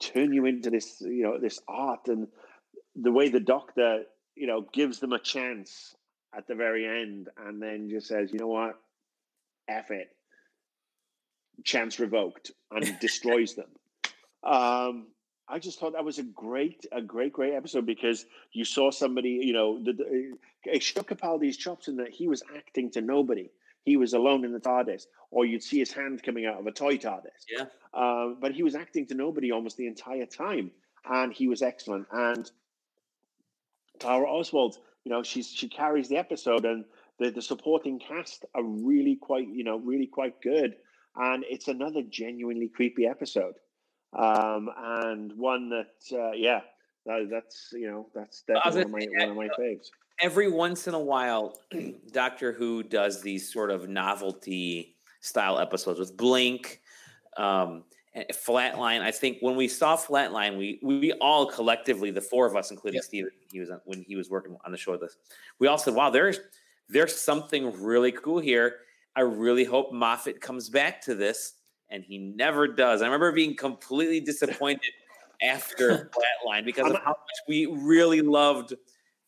turn you into this, you know, this art and the way the doctor, you know, gives them a chance at the very end and then just says, you know what, F it. Chance revoked and destroys them. Um, I just thought that was a great, a great, great episode because you saw somebody, you know, the, the, it shook Capaldi's chops in that he was acting to nobody. He was alone in the TARDIS, or you'd see his hand coming out of a toy TARDIS. Yeah. Um, but he was acting to nobody almost the entire time, and he was excellent. And Clara Oswald, you know, she's she carries the episode, and the the supporting cast are really quite, you know, really quite good. And it's another genuinely creepy episode, um, and one that, uh, yeah, that, that's you know, that's definitely one of my one of my faves every once in a while, Doctor Who does these sort of novelty style episodes with Blink, um, Flatline. I think when we saw Flatline, we we all collectively, the four of us, including yep. Steve, he was when he was working on the show with us, we all said, "Wow, there's there's something really cool here." I really hope Moffat comes back to this, and he never does. I remember being completely disappointed after Flatline because of how much we really loved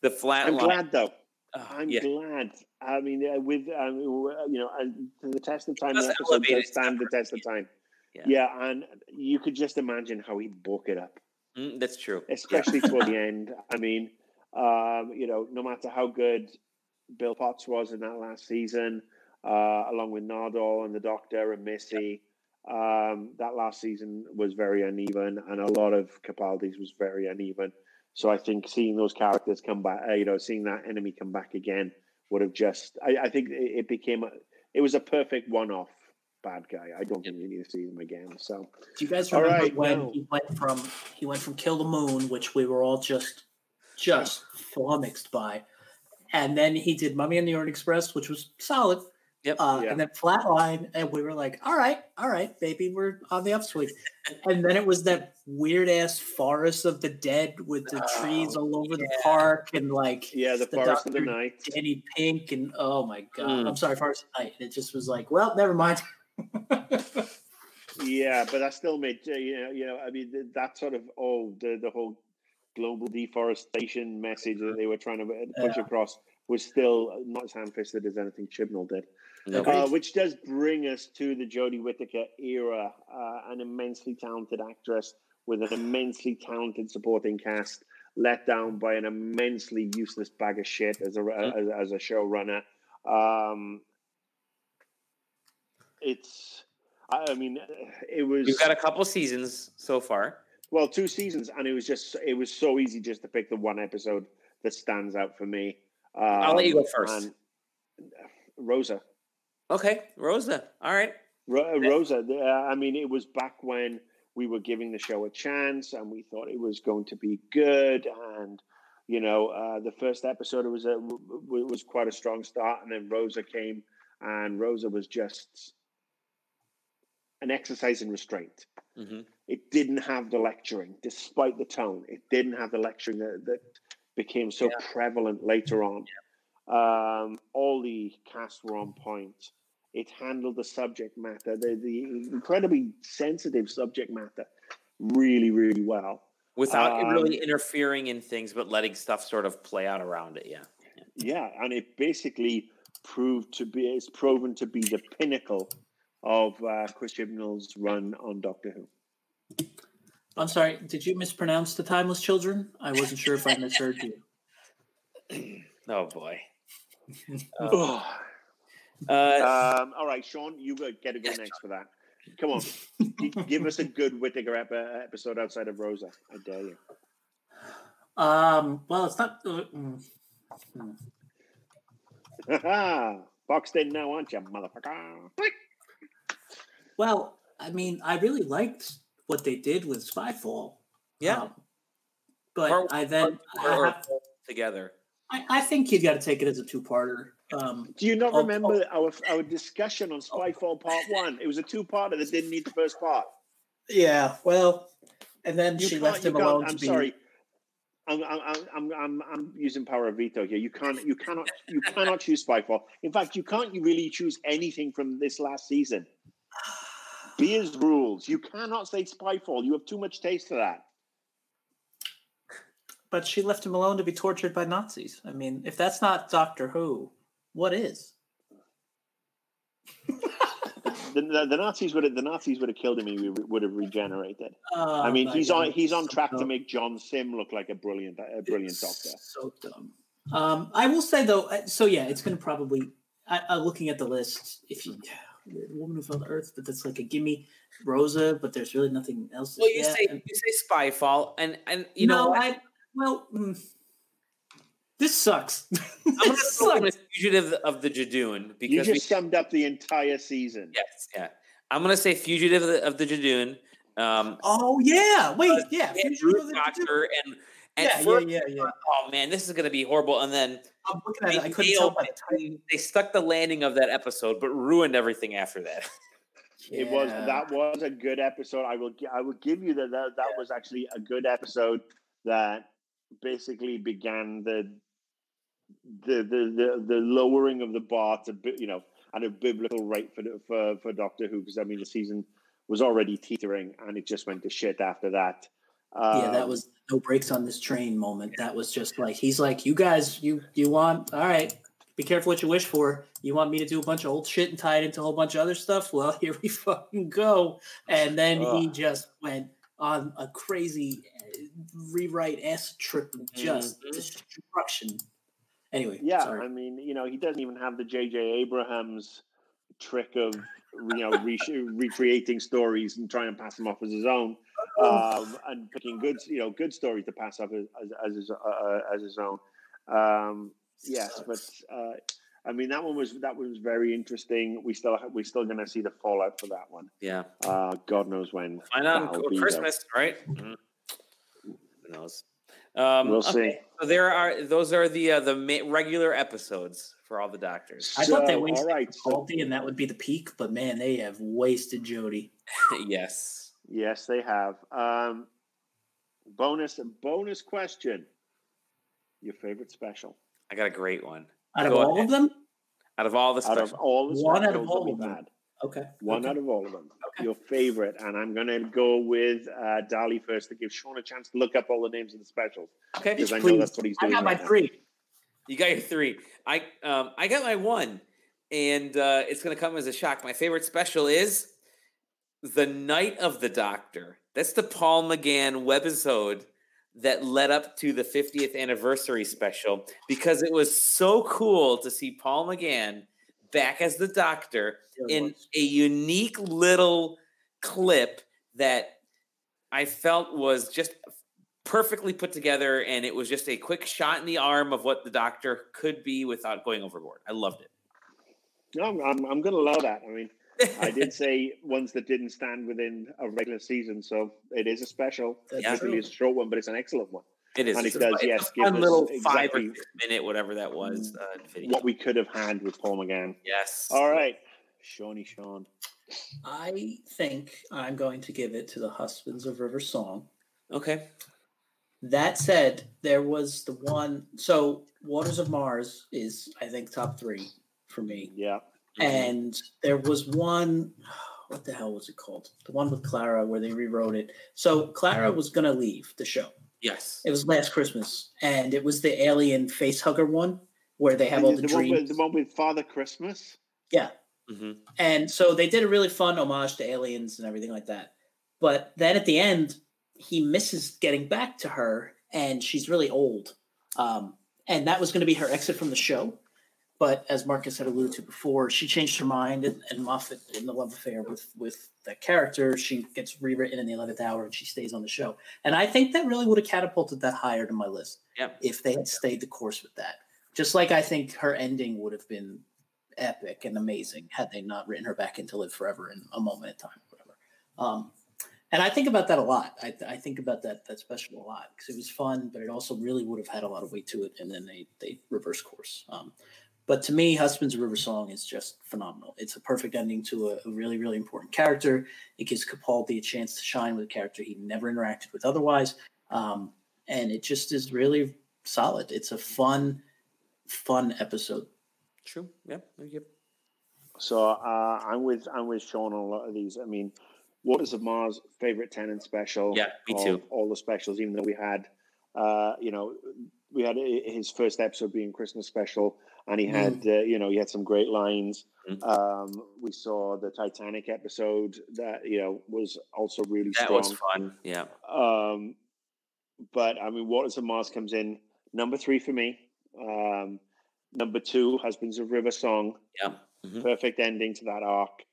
the Flatline. I'm glad though. Oh, I'm yeah. glad. I mean, uh, with um, you know, uh, the test of time, the episode elevate does it stand the test of time. Yeah. Yeah. and you could just imagine how he'd book it up, Mm, that's true. especially toward the end. I mean, um, you know, no matter how good Bill Potts was in that last season, uh, along with Nardole and the Doctor and Missy, um, that last season was very uneven, and a lot of Capaldi's was very uneven. So I think seeing those characters come back, uh, you know, seeing that enemy come back again would have just. I, I think it, it became. A, it was a perfect one-off bad guy. I don't think you need to see him again. So Do you guys remember right, when no. he went from he went from Kill the Moon, which we were all just just flummoxed by, and then he did Mummy and the Orient Express, which was solid. Yep. Uh, Yeah. And then Flatline, and we were like, "All right, all right, baby, we're on the upswing." and then it was that weird ass Forest of the Dead with the trees Oh, all over the park, and like yeah, the, The Forest of the Night. Danny Pink, and oh my god, Mm. I'm sorry, Forest of the Night. And it just was like, well, never mind. Yeah, but that still made uh, you know, you know. I mean, that sort of oh, the the whole global deforestation message that they were trying to uh, push Yeah. across was still not as ham-fisted as anything Chibnall did. No. Uh, which does bring us to the Jodie Whittaker era, uh, an immensely talented actress with an immensely talented supporting cast, let down by an immensely useless bag of shit as a as, as a showrunner. Um, it's, I mean, it was You've got a couple seasons so far. well two seasons, and it was just it was so easy just to pick the one episode that stands out for me. Um, I'll let you go first. and Rosa. Okay, Rosa. All right. Ro- Rosa, the- uh, I mean, it was back when we were giving the show a chance, and we thought it was going to be good. And you know, uh, the first episode was a was quite a strong start, and then Rosa came, and Rosa was just an exercise in restraint. hmm It didn't have the lecturing, despite the tone. It didn't have the lecturing that, that became so Yeah. prevalent later on. Um, all the casts were on point. It handled the subject matter, the, the incredibly sensitive subject matter, really, really well. Without it really Um, interfering in things, but letting stuff sort of play out around it. Yeah. Yeah, and it basically proved to be, it's proven to be the pinnacle of uh, Chris Chibnall's run on Doctor Who. I'm sorry, did you mispronounce the Timeless Children? I wasn't sure if I misheard you. Oh boy. Oh. Uh, Um, all right, Shaun, you go- get to go next for that. Come on, give us a good Whittaker episode outside of Rosa. I dare you. Um. Well, it's not. Uh, mm. Boxed in now, aren't you, motherfucker? Well, I mean, I really liked what they did with Spyfall. Yeah. Um, but or, I then or, or I have, together. I, I think you've got to take it as a two-parter. Um, Do you not remember our our discussion on Spyfall Part One? It was a two-parter that didn't need the first part. Yeah, well, and then you she left him alone. I'm be... sorry. I'm, I'm, I'm, I'm, I'm using power of veto here. You can't, you cannot, you cannot choose Spyfall. In fact, you can't really choose anything from this last season. Beers rules. You cannot say Spyfall. You have too much taste for that. But she left him alone to be tortured by Nazis. I mean, if that's not Doctor Who, what is? the, the, the, Nazis would have the Nazis would have killed him. He would have regenerated. Uh, I mean, he's God. on he's on track so to make John Simm look like a brilliant a brilliant it's doctor. So dumb. Um, I will say though, uh, so yeah, it's going to probably. I, I, looking at the list, if you Woman Who Fell to Earth, but that's like a gimme. Rosa, but there's really nothing else. Well, you say and, you say Spyfall, and and you no, know, I well, mm, this sucks. I'm going to throw Fugitive of the Judoon because you just we, summed up the entire season. Yes, yeah. I'm going to say Fugitive of the, of the Judoon. Um, oh yeah, wait, yeah, Fugitive of the Doctor and. And yeah, first, yeah, yeah, yeah. Oh man, this is going to be horrible. And then I'm looking at it. I couldn't tell by the time they stuck the landing of that episode, but ruined everything after that. Yeah. It was that was a good episode. I will I will give you that that, that yeah. was actually a good episode that basically began the the the the, the lowering of the bar to you know at a biblical rate for for for Doctor Who because I mean the season was already teetering and it just went to shit after that. Um, yeah, that um, was no brakes on this train moment. That was just like he's like, you guys, you you want all right. Be careful what you wish for. You want me to do a bunch of old shit and tie it into a whole bunch of other stuff? Well, here we fucking go. And then uh, he just went on a crazy rewrite S trip of just mm-hmm. destruction. Anyway, yeah, sorry. I mean, you know, he doesn't even have the J.J. Abrams trick of you know re- recreating stories and trying to pass them off as his own. Um, and picking good you know good stories to pass off as as, as his, uh, uh, as his own. Um, yes, but uh, I mean that one was that was very interesting. We still we're still going to see the fallout for that one. Yeah. Uh, God knows when. Find out Christmas, right? Mm-hmm. Who knows? Um, we'll okay. see. So there are those are the uh, the regular episodes for all the doctors. So, I thought they wasted all right, Capaldi, so, and that would be the peak, but man, they have wasted Jodie. yes, yes, they have. Um, bonus bonus question: Your favorite special? I got a great one. Out Go of all ahead. of them? Out of all the specials. out of all the one out of all of them. Had. Okay. One okay. out of all of them. Okay. Your favorite. And I'm going to go with uh, Dali first to give Shaun a chance to look up all the names of the specials. Okay. Because I know that's what he's doing. I got my right three. You got your three. I um I got my one, and uh, it's going to come as a shock. My favorite special is the Night of the Doctor. That's the Paul McGann webisode that led up to the 50th anniversary special because it was so cool to see Paul McGann back as the doctor in a unique little clip that I felt was just perfectly put together and it was just a quick shot in the arm of what the doctor could be without going overboard. I loved it. No, I'm, I'm, I'm going to love that. I mean, I did say ones that didn't stand within a regular season, so it is a special. It's really a short one, but it's an excellent one. It is. And it does, yes, give fun little five or six minute, whatever that was. Uh, what we could have had with Paul McGann. Yes. All right, Shawnee Shaun. I think I'm going to give it to the Husbands of River Song. Okay. That said, there was the one. So Waters of Mars is, I think, top three for me. Yeah. And there was one, what the hell was it called? The one with Clara where they rewrote it. So Clara was going to leave the show. Yes. It was last Christmas. And it was the alien face hugger one where they have all the, the dreams. One with, the one with Father Christmas? Yeah. Mm-hmm. And so they did a really fun homage to aliens and everything like that. But then at the end, he misses getting back to her and she's really old. Um, and that was going to be her exit from the show but as Marcus had alluded to before, she changed her mind, and, and Moffat in the love affair with with that character, she gets rewritten in the eleventh hour, and she stays on the show. And I think that really would have catapulted that higher to my list. Yeah. If they had stayed the course with that, just like I think her ending would have been epic and amazing had they not written her back into live forever in a moment in time, whatever. Um, and I think about that a lot. I, I think about that that special a lot because it was fun, but it also really would have had a lot of weight to it. And then they they reverse course. Um, but to me, Husbands River Song is just phenomenal. It's a perfect ending to a, a, really, really important character. It gives Capaldi a chance to shine with a character he never interacted with otherwise. Um, and it just is really solid. It's a fun, fun episode. True. Yeah. Thank you. So uh, I'm with I'm with Shaun on a lot of these. I mean, Waters of Mars favorite Tennant special. Yeah, me too. All the specials, even though we had, uh, you know, we had his first episode being Christmas special, and he had, mm. uh, you know, he had some great lines. Mm. Um, we saw the Titanic episode that you know was also really that strong. was fun. Yeah. Um, but I mean, Waters of Mars comes in number three for me. Um, number two, Husbands of River Song. Yeah. Mm-hmm. Perfect ending to that arc.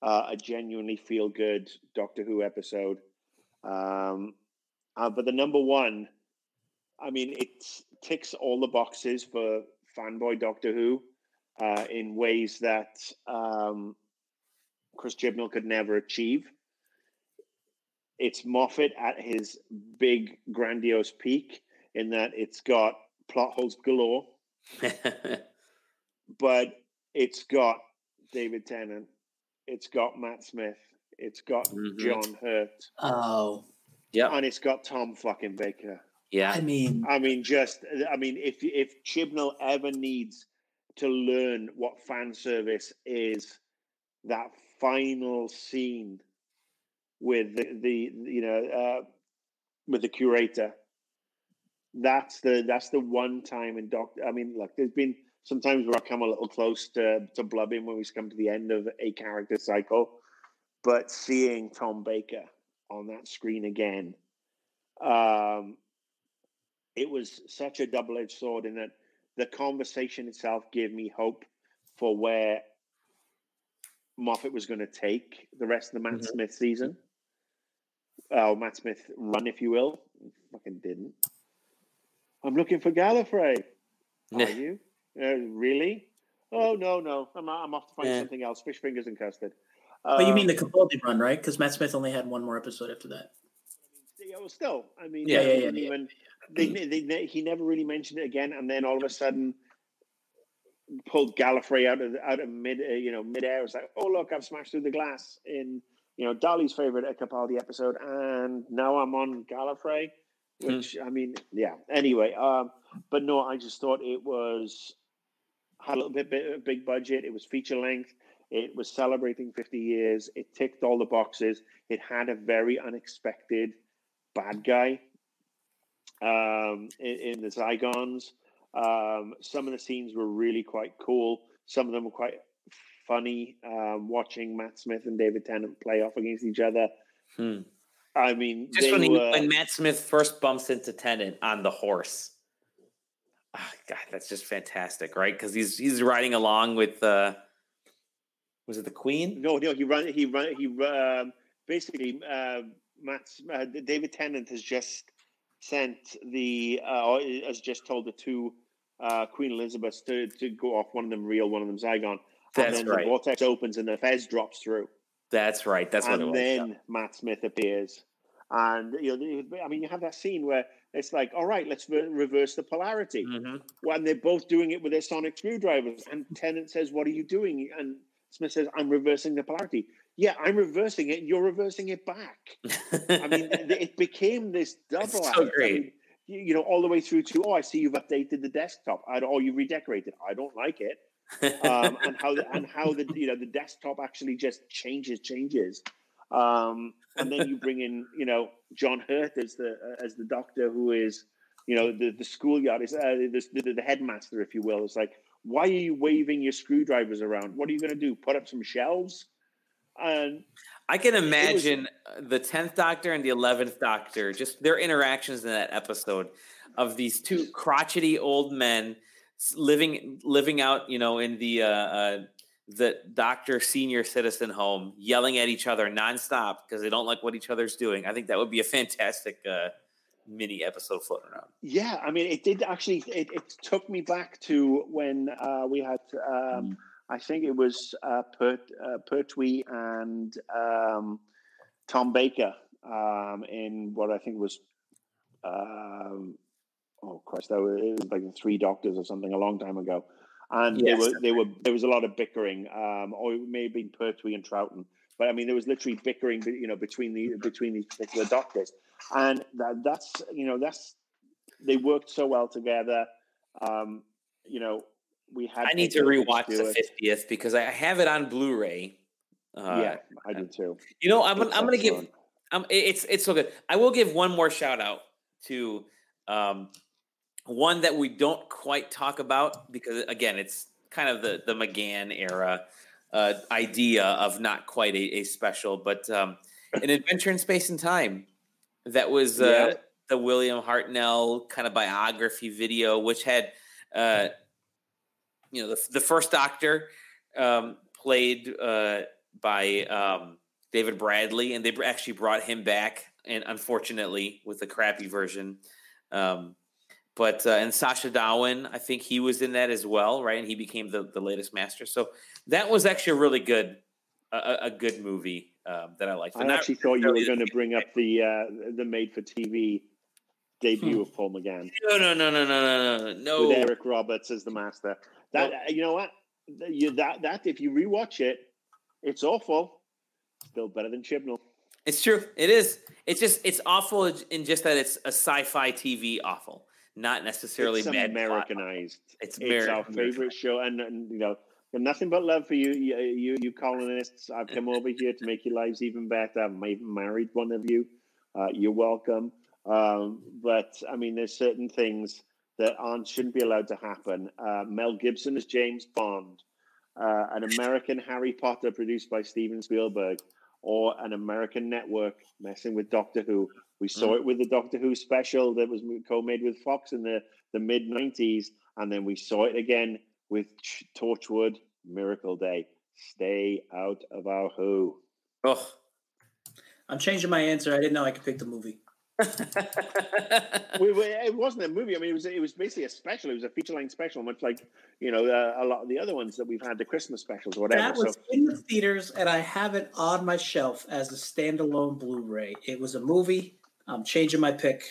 Uh, a genuinely feel good Doctor Who episode. Um, uh, but the number one, I mean, it ticks all the boxes for fanboy Doctor Who uh, in ways that um, Chris Chibnall could never achieve. It's Moffat at his big, grandiose peak in that it's got plot holes galore, but it's got David Tennant, it's got Matt Smith, it's got mm-hmm. John Hurt. Oh, yeah, and it's got Tom fucking Baker. Yeah, I mean, I mean, just I mean, if if Chibnall ever needs to learn what fan service is, that final scene with the, the you know uh, with the curator. That's the that's the one time in Doctor. I mean, look, there's been sometimes where I come a little close to to blubbing when we come to the end of a character cycle, but seeing Tom Baker on that screen again, um, it was such a double edged sword in that the conversation itself gave me hope for where Moffat was going to take the rest of the Matt mm-hmm. Smith season. Oh, uh, Matt Smith run, if you will. Fucking didn't. I'm looking for Gallifrey. Are you? Uh, really? Oh no, no. I'm I'm off to find yeah. something else. Fish fingers and custard. But you mean the um, Capaldi run, right? Because Matt Smith only had one more episode after that. Yeah, well, still, I mean, yeah, yeah, yeah, even they, they, they, he never really mentioned it again, and then all of a sudden pulled Gallifrey out of out of mid uh, you know mid air. It was like, oh look, I've smashed through the glass in you know Dali's favorite Capaldi episode, and now I'm on Gallifrey. Hmm. Which mm. I mean, yeah. Anyway, um, but no, I just thought it was had a little bit, bit a big budget. It was feature length. It was celebrating 50 years. It ticked all the boxes. It had a very unexpected bad guy um, in, in, the Zygons. Um, some of the scenes were really quite cool. Some of them were quite funny. Um, watching Matt Smith and David Tennant play off against each other. Hmm. I mean, just when, he, were, when Matt Smith first bumps into Tennant on the horse. Oh, God, that's just fantastic, right? Because he's he's riding along with uh was it the Queen? No, no, he run he run he um, basically uh, Matt uh, David Tennant has just sent the uh, has just told the two uh, Queen Elizabeths to to go off. One of them real, one of them Zygon. That's and then right. The vortex opens and the Fez drops through. That's right. That's and what it was. then yeah. Matt Smith appears, and you know, I mean, you have that scene where it's like, all right, let's re- reverse the polarity. Mm-hmm. When they're both doing it with their sonic screwdrivers, and Tennant says, "What are you doing?" and Smith says, "I'm reversing the polarity." Yeah, I'm reversing it. You're reversing it back. I mean, it became this double. It's so great. I mean, you, you, know, all the way through to, oh, I see you've updated the desktop. I, oh, you redecorated. I don't like it. um, and how the, and how the you know the desktop actually just changes changes. Um, and then you bring in you know John Hurt as the uh, as the doctor who is you know the the schoolyard is uh, the, the, the headmaster if you will. It's like why are you waving your screwdrivers around? What are you going to do? Put up some shelves? And I can imagine was, the tenth Doctor and the eleventh Doctor, just their interactions in that episode of these two crotchety old men living living out, you know, in the uh, uh, the doctor senior citizen home, yelling at each other nonstop because they don't like what each other's doing. I think that would be a fantastic uh, mini episode floating around. Yeah, I mean, it did actually. It, it took me back to when uh, we had. Um, I think it was uh, Pert, uh, Pertwee and um, Tom Baker um, in what I think was. Um, oh Christ! That was, it was like the Three Doctors or something a long time ago, and yes. they were they were there was a lot of bickering, um, or it may have been Pertwee and Troughton, but I mean there was literally bickering, you know, between the between these particular doctors, and that, that's you know that's they worked so well together. Um, you know, we had. I need to rewatch the fiftieth because I have it on Blu-ray. Uh, yeah, I do too. You know, I'm I'm going to give. Um, it's it's so good. I will give one more shout out to um, one that we don't quite talk about because again, it's kind of the the McGann era uh, idea of not quite a, a special, but um, an adventure in space and time that was uh, yeah. the William Hartnell kind of biography video, which had uh, you know the, the first Doctor um, played uh, by um, David Bradley, and they actually brought him back, and unfortunately with the crappy version. Um, but uh, and Sacha Dhawan, I think he was in that as well, right? And he became the, the latest master. So that was actually a really good, a, a good movie um, that I liked. I actually thought you were going to bring up the uh, the made for TV debut hmm. of Paul McGann. No, no, no, no, no, no, no. With Eric Roberts as the master. That well, you know what? You that that if you rewatch it, it's awful. Still better than Chibnall. It's true. It is. It's just it's awful in just that it's a sci-fi TV awful not necessarily it's Americanized. It's, it's our favorite show, and, and you know, nothing but love for you, you, you, colonists. I've come over here to make your lives even better. I've even married one of you. Uh, you're welcome. Um, but I mean, there's certain things that aren't shouldn't be allowed to happen. Uh, Mel Gibson as James Bond, uh, an American Harry Potter produced by Steven Spielberg, or an American network messing with Doctor Who. We saw mm. it with the Doctor Who special that was co-made with Fox in the, the mid 90s. And then we saw it again with Torchwood Miracle Day. Stay out of our Who. Oh. I'm changing my answer. I didn't know I could pick the movie. We, we, it wasn't a movie. I mean, it was it was basically a special. It was a feature length special, much like you know uh, a lot of the other ones that we've had, the Christmas specials or whatever. That was so. in the theaters, and I have it on my shelf as a standalone Blu-ray. It was a movie. I'm changing my pick.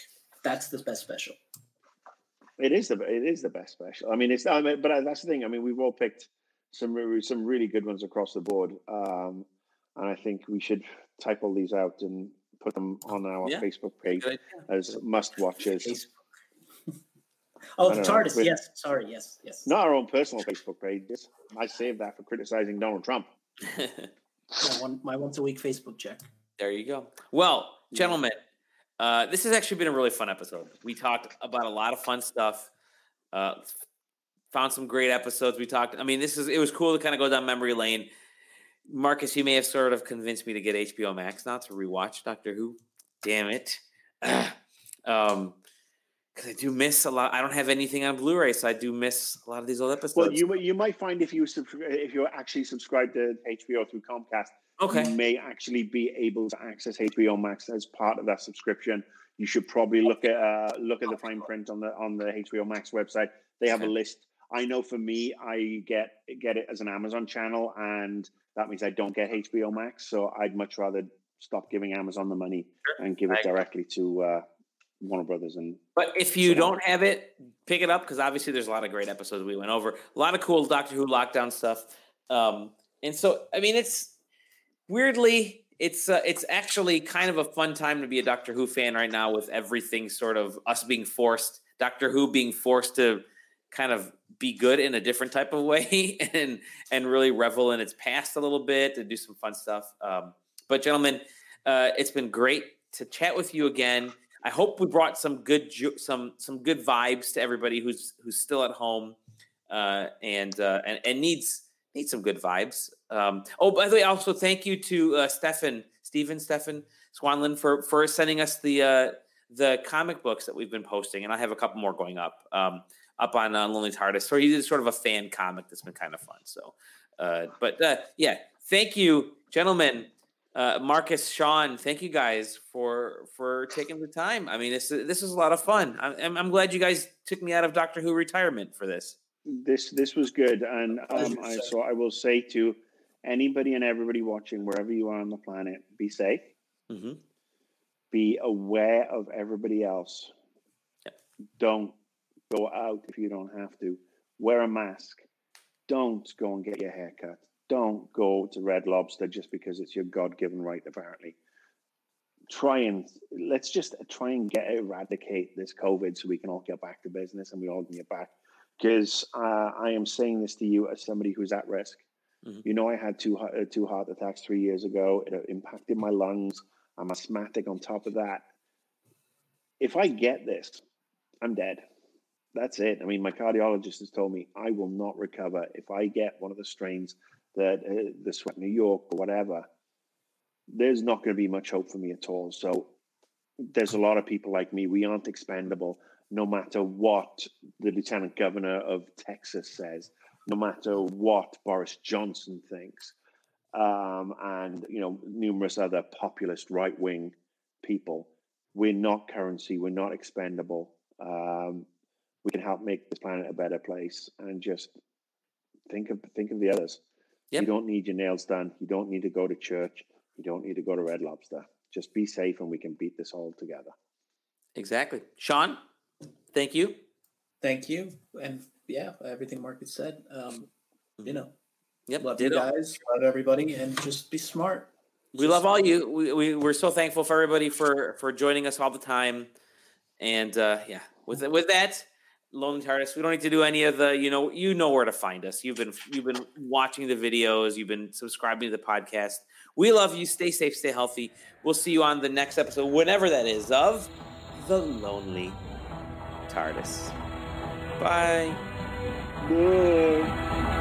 That's the best special. It is the it is the best special. I mean, it's I mean, but that's the thing. I mean, we've all picked some some really good ones across the board, um, and I think we should type all these out and put them on our yeah. Facebook page as must watches. oh, the TARDIS. Know, yes. Sorry. Yes. Yes. Not our own personal Facebook pages. I saved that for criticizing Donald Trump. yeah, one, my once a week Facebook check. There you go. Well, gentlemen, uh, this has actually been a really fun episode. We talked about a lot of fun stuff. Uh, found some great episodes. We talked. I mean, this is it was cool to kind of go down memory lane. Marcus, you may have sort of convinced me to get HBO Max now to rewatch Doctor Who. Damn it. um, because I do miss a lot. I don't have anything on Blu-ray, so I do miss a lot of these old episodes. Well, you you might find if you if you actually subscribe to HBO through Comcast, okay. you may actually be able to access HBO Max as part of that subscription. You should probably look at uh, look at the fine print on the on the HBO Max website. They have a list. I know for me, I get get it as an Amazon channel, and that means I don't get HBO Max. So I'd much rather stop giving Amazon the money and give it directly to uh, Warner Brothers. And but if you so don't have it, pick it up because obviously there's a lot of great episodes we went over, a lot of cool Doctor Who lockdown stuff. Um, and so I mean, it's weirdly it's uh, it's actually kind of a fun time to be a Doctor Who fan right now with everything sort of us being forced Doctor Who being forced to kind of be good in a different type of way and and really revel in its past a little bit and do some fun stuff. Um, but gentlemen, uh, it's been great to chat with you again. I hope we brought some good ju- some some good vibes to everybody who's who's still at home uh, and, uh, and and needs needs some good vibes. Um, oh, by the way, also thank you to uh, Stefan Stephen Stefan Swanlin for for sending us the uh, the comic books that we've been posting, and I have a couple more going up. Um, up on uh, Lonely TARDIS. So he's sort of a fan comic that's been kind of fun. So, uh, but uh, yeah, thank you, gentlemen. Uh, Marcus, Shaun, thank you guys for for taking the time. I mean, this this was a lot of fun. I'm, I'm glad you guys took me out of Doctor Who retirement for this. This this was good, and um, I, so I will say to anybody and everybody watching, wherever you are on the planet, be safe. Mm-hmm. Be aware of everybody else. Yep. Don't go out if you don't have to. Wear a mask. Don't go and get your hair cut. Don't go to Red Lobster just because it's your God given right, apparently. Try and let's just try and get eradicate this COVID so we can all get back to business and we all can get back. Because uh, I am saying this to you as somebody who's at risk. Mm-hmm. You know, I had two uh, two heart attacks three years ago. It impacted my lungs. I'm asthmatic on top of that. If I get this, I'm dead. That's it. I mean, my cardiologist has told me I will not recover if I get one of the strains that uh, the sweat New York or whatever, there's not going to be much hope for me at all. So there's a lot of people like me. We aren't expendable, no matter what the lieutenant governor of Texas says, no matter what Boris Johnson thinks, um, and you know numerous other populist right wing people. We're not currency. We're not expendable. Um, we can help make this planet a better place, and just think of think of the others. Yep. You don't need your nails done. You don't need to go to church. You don't need to go to Red Lobster. Just be safe and we can beat this all together. Exactly. Shaun, thank you. Thank you. And yeah, everything Marcus said. Um, you know, yep. love Ditto. you guys, love everybody, and just be smart. We love all you. We, we, we're so thankful for everybody for, for joining us all the time. And uh, yeah, with, with that, Lonely TARDIS. We don't need to do any of the, you know, you know where to find us. You've been you've been watching the videos, you've been subscribing to the podcast. We love you. Stay safe, stay healthy. We'll see you on the next episode, whenever that is, of The Lonely TARDIS. Bye. Bye.